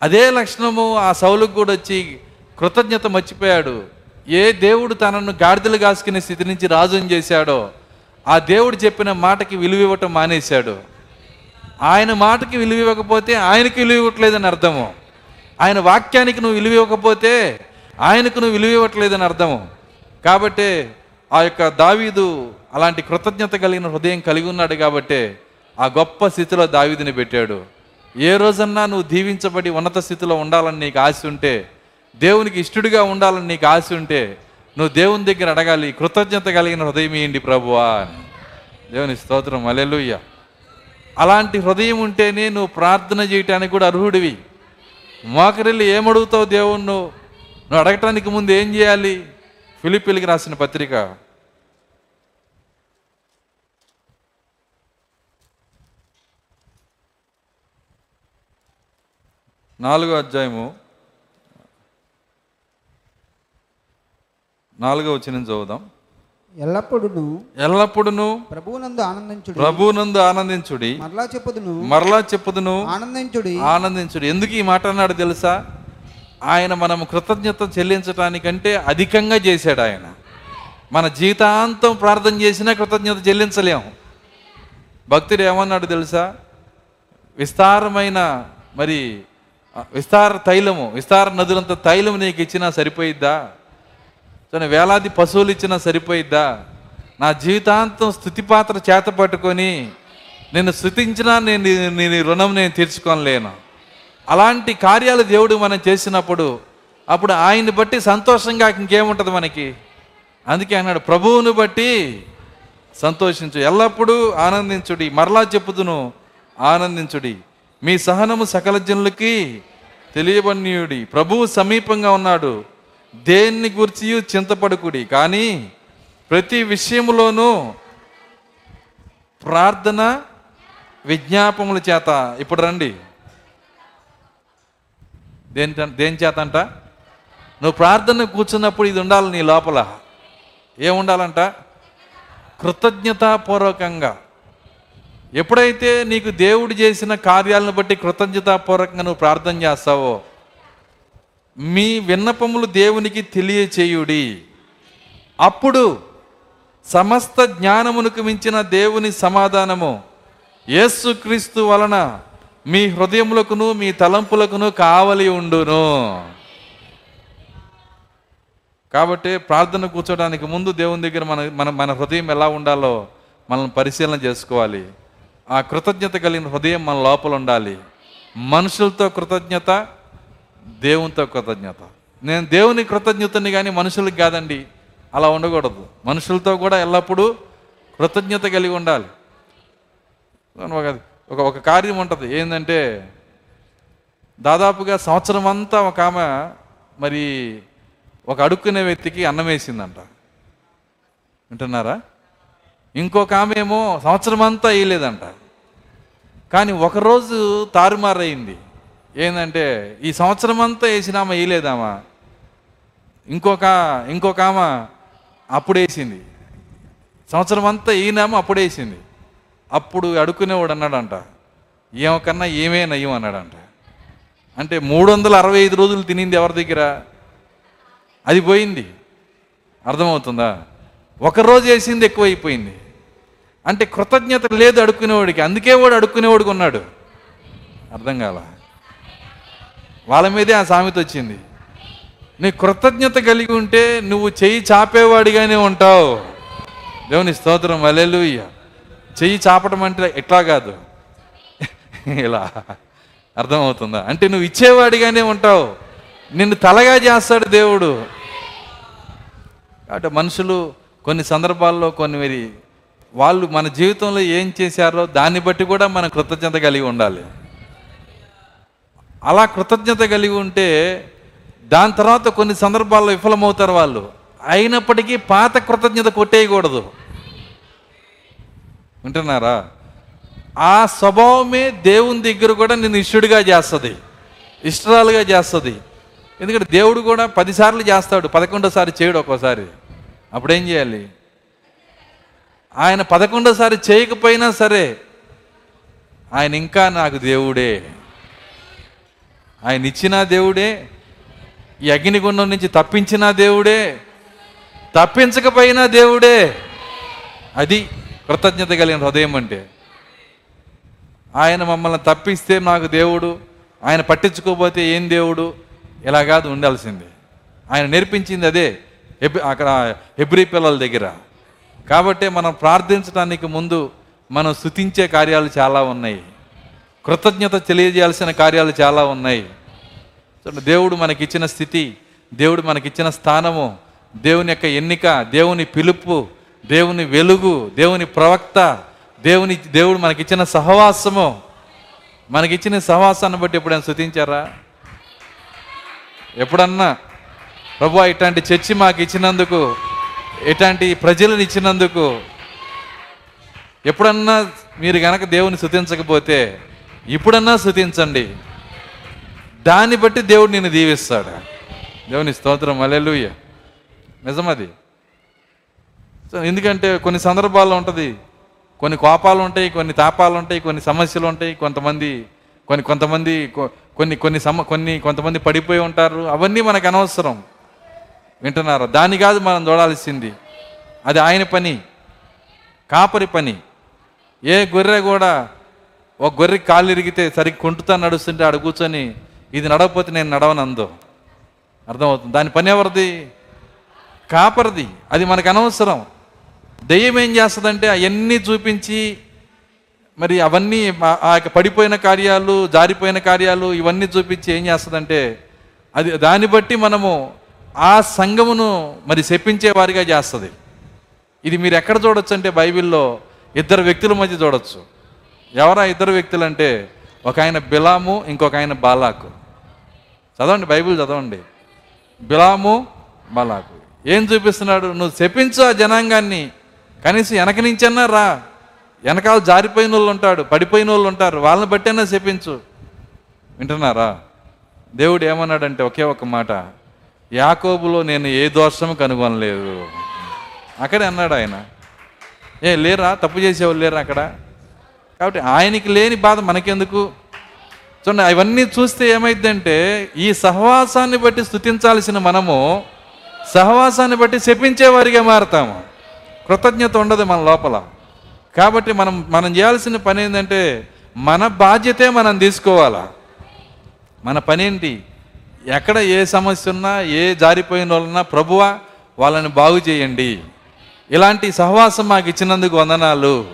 అదే లక్షణము ఆ సౌలుకు కూడా వచ్చి కృతజ్ఞత మర్చిపోయాడు. ఏ దేవుడు తనను గాడిదలు కాసుకునే స్థితి నుంచి రాజుని చేశాడో ఆ దేవుడు చెప్పిన మాటకి విలువ ఇవ్వటం మానేశాడు. ఆయన మాటకి విలువ ఇవ్వకపోతే ఆయనకి విలువ ఇవ్వట్లేదని అర్థము. ఆయన వాక్యానికి నువ్వు విలువ ఇవ్వకపోతే ఆయనకు నువ్వు విలువ ఇవ్వట్లేదని అర్థము కాబట్టే ఆ యొక్క దావీదు అలాంటి కృతజ్ఞత కలిగిన హృదయం కలిగి ఉన్నాడు కాబట్టే ఆ గొప్ప స్థితిలో దావీదిని పెట్టాడు. ఏ రోజన్నా నువ్వు దీవించబడి ఉన్నత స్థితిలో ఉండాలని నీకు ఆశ ఉంటే దేవునికి ఇష్టడిగా ఉండాలని నీకు ఆశ ఉంటే నువ్వు దేవుని దగ్గర అడగాలి కృతజ్ఞత కలిగిన హృదయం ఏంటి ప్రభువా దేవుని స్తోత్రం. అలెలుయ్య అలాంటి హృదయం ఉంటేనే నువ్వు ప్రార్థన చేయటానికి కూడా అర్హుడివి. మోకరిల్లి ఏమడుగుతావు దేవుణ్ణి? నువ్వు అడగటానికి ముందు ఏం చేయాలి? ఫిలిపిలికి రాసిన పత్రిక. నాలుగో అధ్యాయము. నాలుగో వచ్చిన చదువుదాం. ఎల్లప్పుడూ ఎల్లప్పుడూ ప్రభువునందు ఆనందించుడి. ప్రభునందు ఆనందించుడి. మరలా చెప్పుదును. మరలా చెప్పుదును. ఆనందించుడి. ఆనందించుడు. ఎందుకు ఈ మాట అన్నాడు తెలుసా? ఆయన మనం కృతజ్ఞత చెల్లించడానికంటే అధికంగా చేశాడు ఆయన. మన జీవితాంతం ప్రార్థన చేసినా కృతజ్ఞత చెల్లించలేము భక్తుడు ఏమన్నాడు తెలుసా? విస్తారమైన మరి విస్తార తైలము విస్తార నదులంత తైలము నీకు ఇచ్చినా సరిపోయిద్దా? చూడండి వేలాది పశువులు ఇచ్చినా సరిపోయిద్దా? నా జీవితాంతం స్థుతిపాత్ర చేత పట్టుకొని నేను స్థుతించినా నేను నీ రుణం నేను తీర్చుకోలేను. అలాంటి కార్యాలు దేవుడు మనం చేసినప్పుడు అప్పుడు ఆయన్ని బట్టి సంతోషంగా ఇంకేముంటుంది మనకి? అందుకే అన్నాడు ప్రభువుని బట్టి సంతోషించు. ఎల్లప్పుడూ ఆనందించుడి. మరలా చెప్పుదును ఆనందించుడి. మీ సహనము సకల జనులకి తెలియబడియుడి ప్రభువు సమీపంగా ఉన్నాడు. దేన్ని గురించి చింతపడుకుడి. కానీ ప్రతి విషయములోనూ ప్రార్థన విజ్ఞాపముల చేత. ఇప్పుడు రండి. దేని దేని చేత అంట నువ్వు ప్రార్థన కూర్చున్నప్పుడు ఇది ఉండాలి నీ లోపల. ఏముండాలంట? కృతజ్ఞతాపూర్వకంగా. ఎప్పుడైతే నీకు దేవుడు చేసిన కార్యాలను బట్టి కృతజ్ఞతాపూర్వకంగా నువ్వు ప్రార్థన చేస్తావో మీ విన్నపములు దేవునికి తెలియచేయుడి. అప్పుడు సమస్త జ్ఞానమునకు మించిన దేవుని సమాధానము యేసుక్రీస్తు వలన మీ హృదయములకును మీ తలంపులకును కావలి ఉండును. కాబట్టి ప్రార్థన కూర్చోడానికి ముందు దేవుని దగ్గర మన మన మన హృదయం ఎలా ఉండాలో మనం పరిశీలన చేసుకోవాలి. ఆ కృతజ్ఞత కలిగిన హృదయం మన లోపల ఉండాలి. మనుషులతో కృతజ్ఞత దేవునితో కృతజ్ఞత. నేను దేవుని కృతజ్ఞతని కానీ మనుషులకు కాదండి అలా ఉండకూడదు. మనుషులతో కూడా ఎల్లప్పుడూ కృతజ్ఞత కలిగి ఉండాలి. ఒక ఒక కార్యం ఉంటుంది. ఏంటంటే దాదాపుగా సంవత్సరం అంతా ఒక ఆమె మరి ఒక అడుక్కునే వ్యక్తికి అన్నం వేసిందంట. వింటున్నారా? ఇంకొక ఆమె ఏమో సంవత్సరం అంతా వేయలేదంట. కానీ ఒకరోజు తారుమారైంది. ఏంటంటే ఈ సంవత్సరం అంతా వేసిన ఆమె వేయలేదామా ఇంకొక ఇంకొక ఆమె అప్పుడేసింది. సంవత్సరం అంతా ఈయనేమో అప్పుడేసింది. అప్పుడు అడుక్కునేవాడు అన్నాడంట ఏమకన్నా ఏమే నయం అన్నాడంట. అంటే మూడు వందల అరవై ఐదు రోజులు తినింది ఎవరి దగ్గర? అది పోయింది. అర్థమవుతుందా? ఒక రోజు వేసింది ఎక్కువైపోయింది. అంటే కృతజ్ఞత లేదు అడుక్కునేవాడికి అందుకే వాడు అడుక్కునేవాడికి ఉన్నాడు. అర్థం కాల? వాళ్ళ మీదే ఆ సామెత వచ్చింది. నీ కృతజ్ఞత కలిగి ఉంటే నువ్వు చెయ్యి చాపేవాడిగానే ఉంటావు. దేవుని స్తోత్రం అలెలుయ్యా చెయ్యి చాపటం అంటే ఎట్లా కాదు? ఇలా అర్థమవుతుందా? అంటే నువ్వు ఇచ్చేవాడిగానే ఉంటావు. నిన్ను తలగా చేస్తాడు దేవుడు. కాబట్టి మనుషులు కొన్ని సందర్భాల్లో కొన్ని మరి వాళ్ళు మన జీవితంలో ఏం చేశారో దాన్ని బట్టి కూడా మనం కృతజ్ఞత కలిగి ఉండాలి. అలా కృతజ్ఞత కలిగి ఉంటే దాని తర్వాత కొన్ని సందర్భాల్లో విఫలమవుతారు వాళ్ళు. అయినప్పటికీ పాత కృతజ్ఞత కొట్టేయకూడదు. వింటున్నారా? ఆ స్వభావమే దేవుని దగ్గర కూడా నేను ఇష్టుడిగా చేస్తుంది. ఇష్టరాలుగా చేస్తుంది. ఎందుకంటే దేవుడు కూడా పదిసార్లు చేస్తాడు పదకొండోసారి చేయడు ఒక్కోసారి. అప్పుడేం చేయాలి? ఆయన పదకొండోసారి చేయకపోయినా సరే ఆయన ఇంకా నాకు దేవుడే. ఆయన ఇచ్చిన దేవుడే ఈ అగ్నిగుండం నుంచి తప్పించిన దేవుడే తప్పించకపోయినా దేవుడే. అది కృతజ్ఞత కలిగిన హృదయం అంటే ఆయన మమ్మల్ని తప్పిస్తే నాకు దేవుడు ఆయన పట్టించుకోకపోతే ఏం దేవుడు ఇలా కాదు ఉండాల్సింది. ఆయన నేర్పించింది అదే ఎబ్ అక్కడ ఎబ్రి పిల్లల దగ్గర. కాబట్టి మనం ప్రార్థించడానికి ముందు మనం స్థుతించే కార్యాలు చాలా ఉన్నాయి. కృతజ్ఞత తెలియజేయాల్సిన కార్యాలు చాలా ఉన్నాయి. దేవుడు మనకిచ్చిన స్థితి దేవుడు మనకిచ్చిన స్థానము దేవుని యొక్క ఎన్నిక దేవుని పిలుపు దేవుని వెలుగు దేవుని ప్రవక్త దేవుని దేవుడు మనకిచ్చిన సహవాసము. మనకిచ్చిన సహవాసాన్ని బట్టి ఎప్పుడైనా శృతించారా? ఎప్పుడన్నా? ప్రభు ఇట్లాంటి చర్చి మాకు ఇచ్చినందుకు ఇట్లాంటి ప్రజలను ఇచ్చినందుకు ఎప్పుడన్నా మీరు కనుక దేవుని స్థుతించకపోతే ఇప్పుడన్నా స్థుతించండి దాన్ని బట్టి దేవుడు నిన్ను దీవిస్తాడు. దేవుని స్తోత్రం. అలెలుయ్య నిజమది. ఎందుకంటే కొన్ని సందర్భాల్లో ఉంటుంది. కొన్ని కోపాలు ఉంటాయి కొన్ని తాపాలు ఉంటాయి కొన్ని సమస్యలు ఉంటాయి. కొంతమంది కొన్ని కొంతమంది కొన్ని కొన్ని సమ కొన్ని కొంతమంది పడిపోయి ఉంటారు. అవన్నీ మనకు అనవసరం. వింటున్నారా? దాన్ని కాదు మనం చూడాల్సింది. అది ఆయన పని. కాపరి పని. ఏ గొర్రె కూడా ఒక గొర్రె కాళ్ళు ఇరిగితే సరిగ్గా కొంటుతా నడుస్తుంటే ఆడ కూర్చొని ఇది నడవకపోతే నేను నడవనందో అర్థమవుతుంది. దాని పని ఎవరిది? కాపరిది. అది మనకు అనవసరం. దెయ్యం ఏం చేస్తుందంటే అవన్నీ చూపించి మరి అవన్నీ ఆ- యొక్క పడిపోయిన కార్యాలు జారిపోయిన కార్యాలు ఇవన్నీ చూపించి ఏం చేస్తుందంటే అది దాన్ని బట్టి మనము ఆ సంఘమును మరి శపించే వారిగా చేస్తుంది. ఇది మీరు ఎక్కడ చూడొచ్చు అంటే బైబిల్లో ఇద్దరు వ్యక్తుల మధ్య చూడొచ్చు. ఎవరా ఇద్దరు వ్యక్తులు అంటే ఒక ఆయన బిలాము ఇంకొక ఆయన బాలాకు. చదవండి బైబిల్ చదవండి. బిలాము బాలాకు. ఏం చూపిస్తున్నాడు? నువ్వు చెప్పించు ఆ జనాంగాన్ని కనీసం వెనక నుంచన్నా రా. వెనకాల జారిపోయిన వాళ్ళు ఉంటాడు పడిపోయిన వాళ్ళు ఉంటారు. వాళ్ళని బట్టైనా చెప్పించు వింటున్నారా? దేవుడు ఏమన్నాడంటే ఒకే ఒక మాట యాకోబులో నేను ఏ దోషము కనుగొనలేదు. అక్కడే అన్నాడు ఆయన. ఏ లేరా? తప్పు చేసేవాళ్ళు లేరా అక్కడ? కాబట్టి ఆయనకి లేని బాధ మనకెందుకు? చూడండి అవన్నీ చూస్తే ఏమైందంటే ఈ సహవాసాన్ని బట్టి స్థుతించాల్సిన మనము సహవాసాన్ని బట్టి శపించేవారిగా మారతాము. కృతజ్ఞత ఉండదు మన లోపల. కాబట్టి మనం మనం చేయాల్సిన పని ఏంటంటే మన బాధ్యతే మనం తీసుకోవాలా. మన పనేంటి ఎక్కడ ఏ సమస్య ఉన్నా ఏ జారిపోయిన వాళ్ళున్నా ప్రభువా వాళ్ళని బాగు చేయండి. ఇలాంటి సహవాసం మాకు ఇచ్చినందుకు వందనాలు.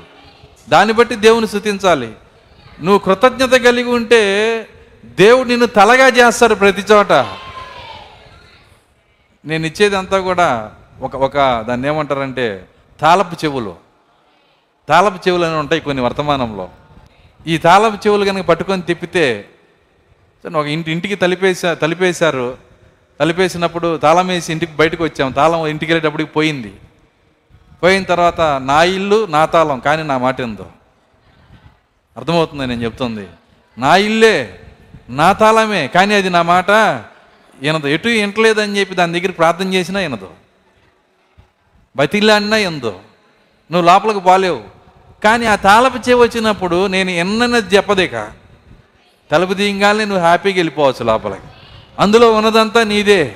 దాన్ని బట్టి దేవుని స్థుతించాలి. నువ్వు కృతజ్ఞత కలిగి ఉంటే దేవుడు నిన్ను తలగా చేస్తారు ప్రతి చోట. నేను ఇచ్చేది అంతా కూడా ఒక ఒక దాన్ని ఏమంటారంటే తాళపు చెవులు. తాళపు చెవులు అని ఉంటాయి కొన్ని వర్తమానంలో. ఈ తాళపు చెవులు కనుక పట్టుకొని తిప్పితే సరే, ఒక ఇంటి ఇంటికి తలిపేసా తలిపేశారు. తలిపేసినప్పుడు తాళం వేసి ఇంటికి బయటకు వచ్చాం. తాళం ఇంటికి వెళ్ళేటప్పటికి పోయింది. పోయిన తర్వాత నా ఇల్లు నా తాళం కానీ నా మాట ఏందో అర్థమవుతుంది నేను చెప్తుంది. నా ఇల్లే నా తాళమే కానీ అది నా మాట వినదు ఎటు ఇంటలేదని చెప్పి దాని దగ్గర ప్రార్థన చేసినా వినదు బతిలాడినా ఎందో. నువ్వు లోపలికి పోలేవు. కానీ ఆ తాళపు చెవి వచ్చినప్పుడు నేను ఎన్నన్నది చెప్పదేక. తలుపు తీయంగానే నువ్వు హ్యాపీగా వెళ్ళిపోవచ్చు లోపలికి. అందులో ఉన్నదంతా నీదే.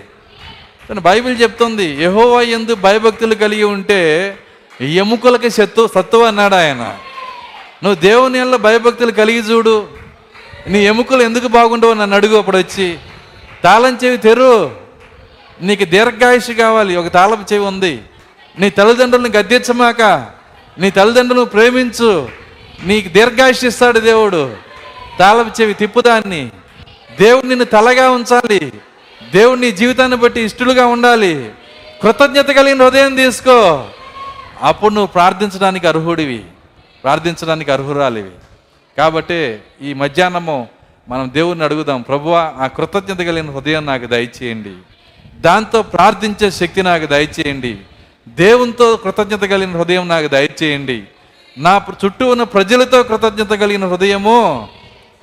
కానీ బైబిల్ చెప్తుంది యహోవా ఎందు భయభక్తులు కలిగి ఉంటే ఎముకలకి సత్తు సత్తువ అన్నాడు ఆయన. నువ్వు దేవుని వల్ల భయభక్తులు కలిగి చూడు. నీ ఎముకలు ఎందుకు బాగుండవు నన్ను అడుగు అప్పుడు వచ్చి తాళం చెవి తెరు. నీకు దీర్ఘాయుష్ కావాలి. ఒక తాళపు చెవి ఉంది. నీ తల్లిదండ్రులను గద్దించమాక నీ తల్లిదండ్రులను ప్రేమించు నీకు దీర్ఘాయుష్ ఇస్తాడు దేవుడు. తాళపు చెవి తిప్పుదాన్ని దేవుడు నిన్ను తలగా ఉంచాలి. దేవుడు నీ జీవితాన్ని బట్టి ఇష్టలుగా ఉండాలి. కృతజ్ఞత కలిగిన హృదయం తీసుకో. అప్పుడు నువ్వు ప్రార్థించడానికి అర్హుడివి. ప్రార్థించడానికి అర్హురాలివి. కాబట్టి ఈ మధ్యాహ్నము మనం దేవుణ్ణి అడుగుదాం ప్రభువా ఆ కృతజ్ఞత కలిగిన హృదయం నాకు దయచేయండి. దాంతో ప్రార్థించే శక్తి నాకు దయచేయండి. దేవునితో కృతజ్ఞత కలిగిన హృదయం నాకు దయచేయండి. నా చుట్టూ ఉన్న ప్రజలతో కృతజ్ఞత కలిగిన హృదయము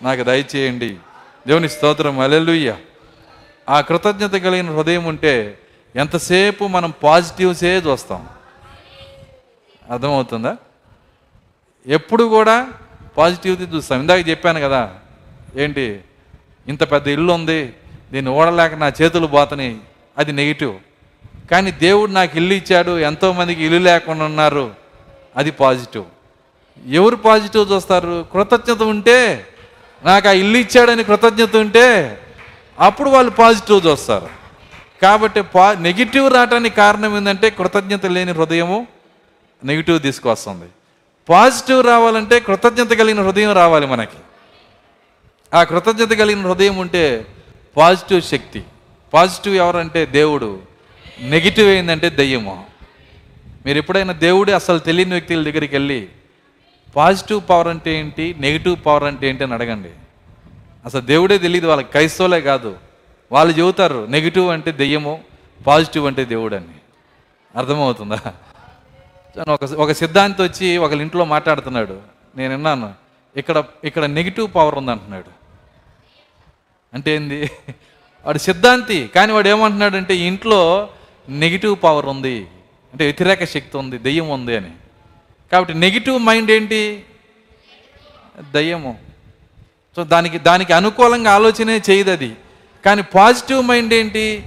నాకు దయచేయండి. దేవుని స్తోత్రం అలెలుయ్య ఆ కృతజ్ఞత కలిగిన హృదయం ఉంటే ఎంతసేపు మనం పాజిటివ్సే చూస్తాం. అర్థమవుతుందా? ఎప్పుడు కూడా పాజిటివ్ది చూస్తాం. ఇందాక చెప్పాను కదా ఏంటి? ఇంత పెద్ద ఇల్లు ఉంది దీన్ని ఓడలేక నా చేతులు పోతని అది నెగిటివ్. కానీ దేవుడు నాకు ఇల్లు ఇచ్చాడు ఎంతోమందికి ఇల్లు లేకుండా ఉన్నారు. అది పాజిటివ్. ఎవరు పాజిటివ్ చూస్తారు? కృతజ్ఞత ఉంటే నాకు ఆ ఇల్లు ఇచ్చాడని కృతజ్ఞత ఉంటే అప్పుడు వాళ్ళు పాజిటివ్ చూస్తారు. కాబట్టి పా నెగిటివ్ రావడానికి కారణం ఏంటంటే కృతజ్ఞత లేని హృదయము నెగిటివ్ తీసుకొస్తుంది పాజిటివ్ రావాలంటే కృతజ్ఞత కలిగిన హృదయం రావాలి మనకి. ఆ కృతజ్ఞత కలిగిన హృదయం ఉంటే పాజిటివ్ శక్తి. పాజిటివ్ ఎవరంటే దేవుడు. నెగిటివ్ ఏంటంటే దయ్యము. మీరు ఎప్పుడైనా దేవుడే అసలు తెలియని వ్యక్తుల దగ్గరికి వెళ్ళి పాజిటివ్ పవర్ అంటే ఏంటి? నెగిటివ్ పవర్ అంటే ఏంటి? అని అడగండి. అసలు దేవుడే తెలియదు వాళ్ళకి. క్రైస్తవులే కాదు. వాళ్ళు చెబుతారు నెగిటివ్ అంటే దెయ్యము పాజిటివ్ అంటే దేవుడు అని. అర్థమవుతుందా? ఒక ఒక సిద్ధాంతి వచ్చి ఒకళ్ళ ఇంట్లో మాట్లాడుతున్నాడు. నేను విన్నాను. ఇక్కడ ఇక్కడ నెగిటివ్ పవర్ ఉంది అంటున్నాడు. అంటే ఏంది? వాడు సిద్ధాంతి. కానీ వాడు ఏమంటున్నాడంటే ఇంట్లో నెగిటివ్ పవర్ ఉంది. అంటే వ్యతిరేక శక్తి ఉంది దెయ్యం ఉంది అని. కాబట్టి నెగిటివ్ మైండ్ ఏంటి? దయ్యము. సో దానికి దానికి అనుకూలంగా ఆలోచనే చేయదు అది కానీ పాజిటివ్ మైండ్ ఏంటి?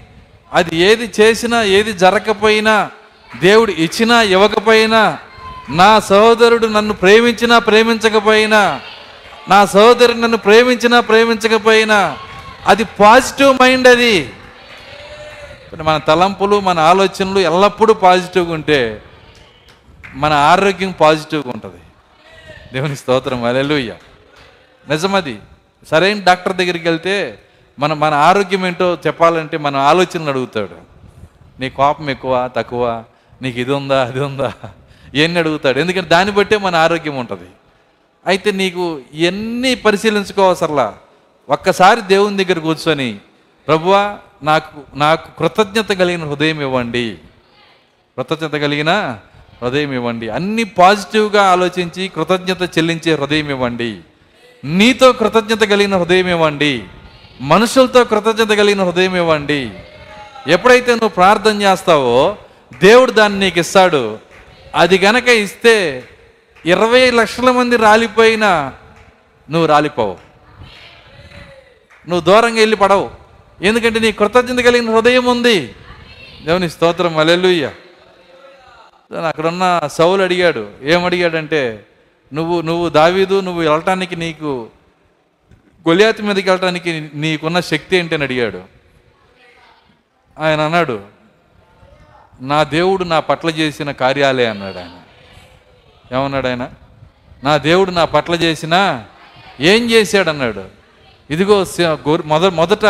అది ఏది చేసినా ఏది జరగకపోయినా దేవుడు ఇచ్చినా ఇవ్వకపోయినా నా సహోదరుడు నన్ను ప్రేమించినా ప్రేమించకపోయినా నా సహోదరుడు నన్ను ప్రేమించినా ప్రేమించకపోయినా అది పాజిటివ్ మైండ్ అది. మన తలంపులు మన ఆలోచనలు ఎల్లప్పుడూ పాజిటివ్గా ఉంటే మన ఆరోగ్యం పాజిటివ్గా ఉంటుంది. దేవుని స్తోత్రం. అలెలుయ్య నిజమది. సరైన డాక్టర్ దగ్గరికి వెళ్తే మన మన ఆరోగ్యం ఏంటో చెప్పాలంటే మన ఆలోచనలు అడుగుతాడు. నీ కోపం ఎక్కువ తక్కువ నీకు ఇది ఉందా అది ఉందా? ఇవన్నీ అడుగుతాడు. ఎందుకంటే దాన్ని బట్టే మన ఆరోగ్యం ఉంటుంది. అయితే నీకు ఇవన్నీ పరిశీలించుకోవసరలా ఒక్కసారి దేవుని దగ్గర కూర్చొని ప్రభువా నాకు నాకు కృతజ్ఞత కలిగిన హృదయం ఇవ్వండి. కృతజ్ఞత కలిగిన హృదయం ఇవ్వండి. అన్ని పాజిటివ్గా ఆలోచించి కృతజ్ఞత చెల్లించే హృదయం ఇవ్వండి. నీతో కృతజ్ఞత కలిగిన హృదయం ఇవ్వండి. మనుషులతో కృతజ్ఞత కలిగిన హృదయం ఇవ్వండి. ఎప్పుడైతే నువ్వు ప్రార్థన చేస్తావో దేవుడు దాన్ని నీకు ఇస్తాడు. అది గనక ఇస్తే ఇరవై లక్షల మంది రాలిపోయినా నువ్వు రాలిపోవు. నువ్వు దూరంగా వెళ్ళి పడవు. ఎందుకంటే నీ కృతజ్ఞత కలిగిన హృదయం ఉంది. దేవుని స్తోత్రం అలెలుయ్య అక్కడున్న సౌలు అడిగాడు ఏమడిగాడంటే నువ్వు నువ్వు దావీదు నువ్వు వెళ్ళటానికి నీకు గొలియాతి మీదకి వెళ్ళటానికి నీకున్న శక్తి ఏంటి? అని అడిగాడు. ఆయన అన్నాడు నా దేవుడు నా పట్ల చేసిన కార్యాలే అన్నాడు ఆయన. ఏమన్నాడు ఆయన? నా దేవుడు నా పట్ల చేసిన ఏం చేశాడు? అన్నాడు. ఇదిగో మొద మొదట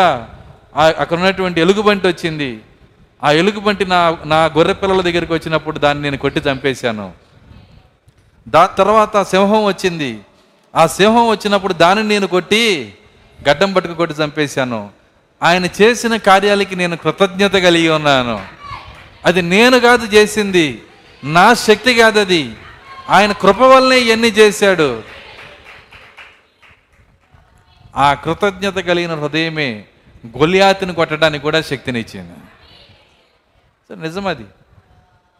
అక్కడ ఉన్నటువంటి ఎలుగుబంటి వచ్చింది. ఆ ఎలుగుబంటి నా నా గొర్రె పిల్లల దగ్గరికి వచ్చినప్పుడు దాన్ని నేను కొట్టి చంపేశాను. దా తర్వాత సింహం వచ్చింది. ఆ సింహం వచ్చినప్పుడు దానిని నేను కొట్టి గడ్డం పట్టుకు కొట్టి చంపేశాను. ఆయన చేసిన కార్యాలకి నేను కృతజ్ఞత కలిగి ఉన్నాను. అది నేను కాదు చేసింది. నా శక్తి కాదు అది. ఆయన కృప వల్లనే ఇవన్నీ చేశాడు. ఆ కృతజ్ఞత కలిగిన హృదయమే గొలియాతిని కొట్టడానికి కూడా శక్తినిచ్చింది. సో నిజమది.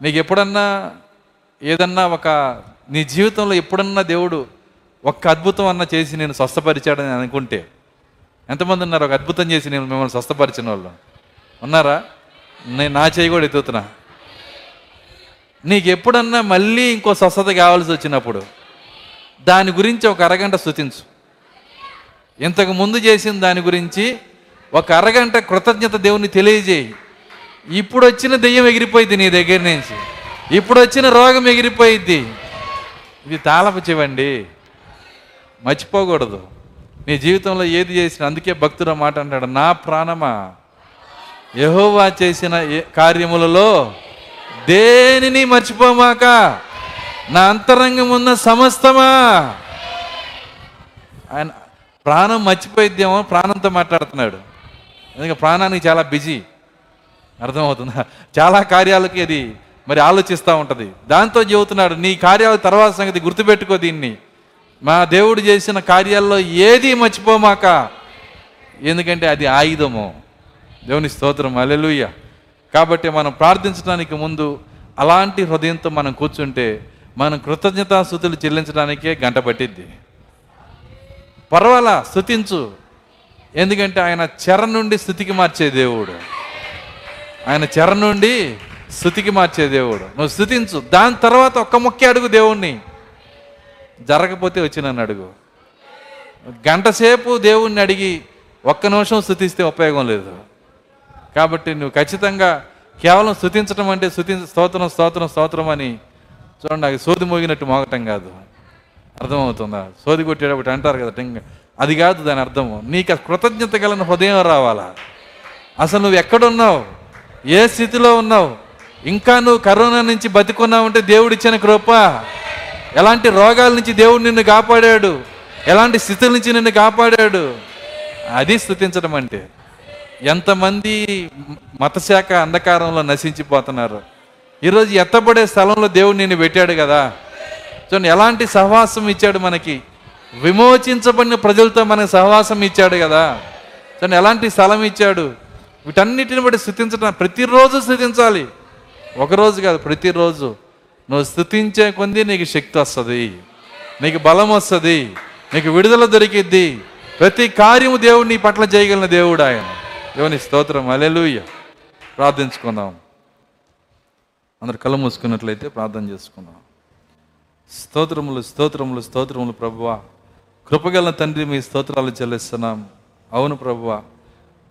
నీకు ఎప్పుడన్నా ఏదన్నా ఒక నీ జీవితంలో ఎప్పుడన్నా దేవుడు ఒక్క అద్భుతం అన్న చేసి నేను స్వస్థపరిచాడని అనుకుంటే ఎంతమంది ఉన్నారు? ఒక అద్భుతం చేసి నేను మిమ్మల్ని స్వస్థపరిచిన వాళ్ళు. ఉన్నారా? నేను నా చేయి కూడా ఎత్తుతున్నా. నీకు ఎప్పుడన్నా మళ్ళీ ఇంకో స్వస్థత కావాల్సి వచ్చినప్పుడు దాని గురించి ఒక అరగంట స్థుతించు ఇంతకు ముందు చేసిన దాని గురించి ఒక అరగంట కృతజ్ఞత దేవుని తెలియజేయి. ఇప్పుడు వచ్చిన దెయ్యం ఎగిరిపోయింది నీ దగ్గర నుంచి. ఇప్పుడు వచ్చిన రోగం ఎగిరిపోయిద్ది. ఇది తాళపు చెవండి. మర్చిపోకూడదు. నీ జీవితంలో ఏది చేసిన అందుకే భక్తుడు మాట అంటాడు నా ప్రాణమా? యహోవా చేసిన కార్యములలో దేనిని మర్చిపోమాక? నా అంతరంగం ఉన్న సమస్తమా? ఆయన ప్రాణం మర్చిపోయిద్దేమో ప్రాణంతో మాట్లాడుతున్నాడు. ఎందుకంటే ప్రాణానికి చాలా బిజీ. అర్థమవుతుందా? చాలా కార్యాలకి అది మరి ఆలోచిస్తూ ఉంటుంది. దాంతో చెబుతున్నాడు నీ కార్యాల తర్వాత సంగతి గుర్తుపెట్టుకో దీన్ని. మా దేవుడు చేసిన కార్యాల్లో ఏది మర్చిపోమాక. ఎందుకంటే అది ఆయుధము. దేవుని స్తోత్రం. అలెలుయ్య కాబట్టి మనం ప్రార్థించడానికి ముందు అలాంటి హృదయంతో మనం కూర్చుంటే మనం కృతజ్ఞతాస్థుతులు చెల్లించడానికే గంట పట్టిద్ది. పర్వాలా? స్థుతించు ఎందుకంటే ఆయన చెర నుండి స్థుతికి మార్చే దేవుడు. ఆయన చెర నుండి స్థుతికి మార్చే దేవుడు. నువ్వు స్థుతించు. దాని తర్వాత ఒక్క ముఖ్య అడుగు దేవుణ్ణి. జరగకపోతే వచ్చిన అడుగు. గంటసేపు దేవుణ్ణి అడిగి ఒక్క నిమిషం స్థుతిస్తే ఉపయోగం లేదు. కాబట్టి నువ్వు ఖచ్చితంగా కేవలం స్థుతించడం అంటే స్థుతి స్తోత్రం స్తోత్రం స్తోత్రం అని చూడండి అది సోది మోగినట్టు మోగటం కాదు. అర్థమవుతుందా? సోది కొట్టేటప్పుడు అంటారు కదా టింగ్ అది కాదు దాని అర్థము. నీకు కృతజ్ఞత గలన హృదయం రావాలా? అసలు నువ్వు ఎక్కడున్నావు? ఏ స్థితిలో ఉన్నావు? ఇంకా నువ్వు కరోనా నుంచి బతికున్నావు అంటే దేవుడిచ్చిన కృప? ఎలాంటి రోగాల నుంచి దేవుడు నిన్ను కాపాడాడు? ఎలాంటి స్థితుల నుంచి నిన్ను కాపాడాడు? అది స్థుతించడం అంటే. ఎంతమంది మతశాఖ అంధకారంలో నశించిపోతున్నారు. ఈరోజు ఎత్తబడే స్థలంలో దేవుడు నిన్ను పెట్టాడు కదా. చూడండి ఎలాంటి సహవాసం ఇచ్చాడు మనకి. విమోచించబడిన ప్రజలతో మనకు సహవాసం ఇచ్చాడు కదా. తను ఎలాంటి స్థలం ఇచ్చాడు? వీటన్నిటిని బట్టి స్థుతించడం ప్రతిరోజు స్థుతించాలి. ఒకరోజు కాదు ప్రతిరోజు. నువ్వు స్థుతించే కొంది నీకు శక్తి వస్తుంది. నీకు బలం వస్తుంది. నీకు విడుదల దొరికిద్ది. ప్రతి కార్యము దేవుడు నీ పట్ల చేయగలిగిన దేవుడు ఆయన. దేవుని స్తోత్రం. అలెలుయ్య ప్రార్థించుకుందాం. అందరు కళ్ళు మూసుకున్నట్లయితే ప్రార్థన చేసుకుందాం. స్తోత్రములు స్తోత్రములు స్తోత్రములు ప్రభువా. కృపగల తండ్రి మీ స్తోత్రాలు చెల్లిస్తున్నాం. అవును ప్రభువ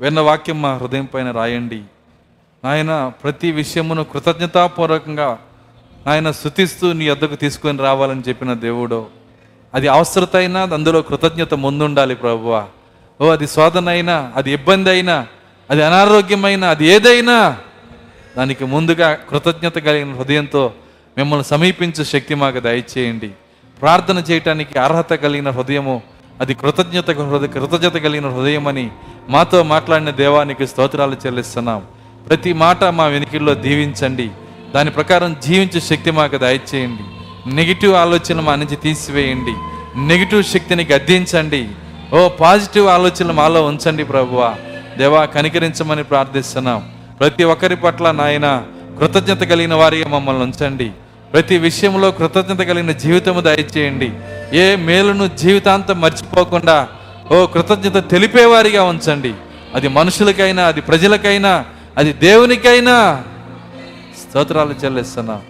విన్న వాక్యం మా హృదయం పైన రాయండి. నాయన ప్రతి విషయమును కృతజ్ఞతాపూర్వకంగా నాయన స్థుతిస్తూ నీ వద్దకు తీసుకొని రావాలని చెప్పిన దేవుడు. అది అవసరత అయినా అందులో కృతజ్ఞత ముందుండాలి ప్రభువ. ఓ అది శోధన అయినా అది ఇబ్బంది అయినా అది అనారోగ్యమైనా అది ఏదైనా దానికి ముందుగా కృతజ్ఞత కలిగిన హృదయంతో మిమ్మల్ని సమీపించే శక్తి మాకు దయచేయండి. ప్రార్థన చేయటానికి అర్హత కలిగిన హృదయము అది కృతజ్ఞత హృదయ కృతజ్ఞత కలిగిన హృదయం అని మాతో మాట్లాడిన దేవానికి స్తోత్రాలు చెల్లిస్తున్నాం. ప్రతి మాట మా వెనుకల్లో దీవించండి. దాని ప్రకారం జీవించే శక్తి మాకు దయచేయండి. నెగిటివ్ ఆలోచనలు మా నుంచి తీసివేయండి. నెగిటివ్ శక్తిని గద్దించండి. ఓ పాజిటివ్ ఆలోచనలు మాలో ఉంచండి ప్రభువా. దేవా కనికరించమని ప్రార్థిస్తున్నాం. ప్రతి ఒక్కరి పట్ల నాయన కృతజ్ఞత కలిగిన వారిగా మమ్మల్ని ఉంచండి. ప్రతి విషయంలో కృతజ్ఞత కలిగిన జీవితము దయచేయండి. ఏ మేలును జీవితాంతం మర్చిపోకుండా ఓ కృతజ్ఞత తెలిపేవారిగా ఉంచండి. అది మనుషులకైనా అది ప్రజలకైనా అది దేవునికైనా. స్తోత్రాలు చెల్లిస్తున్నా.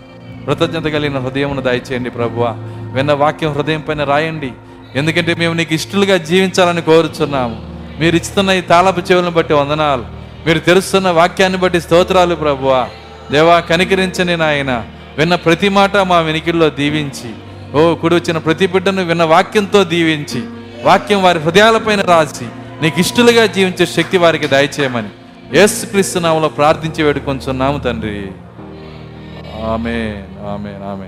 కృతజ్ఞత కలిగిన హృదయమును దయచేయండి ప్రభువ. విన్న వాక్యం హృదయం పైన రాయండి. ఎందుకంటే మేము నీకు ఇష్టలుగా జీవించాలని కోరుచున్నాము. మీరు ఇస్తున్న ఈ తాళపు చెవులను బట్టి వందనాలు. మీరు తెలుస్తున్న వాక్యాన్ని బట్టి స్తోత్రాలు ప్రభువ. దేవా కనికరించని నాయన. విన్న ప్రతి మాట మా వెనికిల్లో దీవించి. ఓ కుడి వచ్చిన ప్రతి బిడ్డను విన్న వాక్యంతో దీవించి. వాక్యం వారి హృదయాలపైన రాసి నీకు ఇష్టలుగా జీవించే శక్తి వారికి దయచేయమని. యేసు క్రీస్తు నామలో ప్రార్థించి వేడుకొంచున్నాము తండ్రి. ఆమె ఆమె ఆమె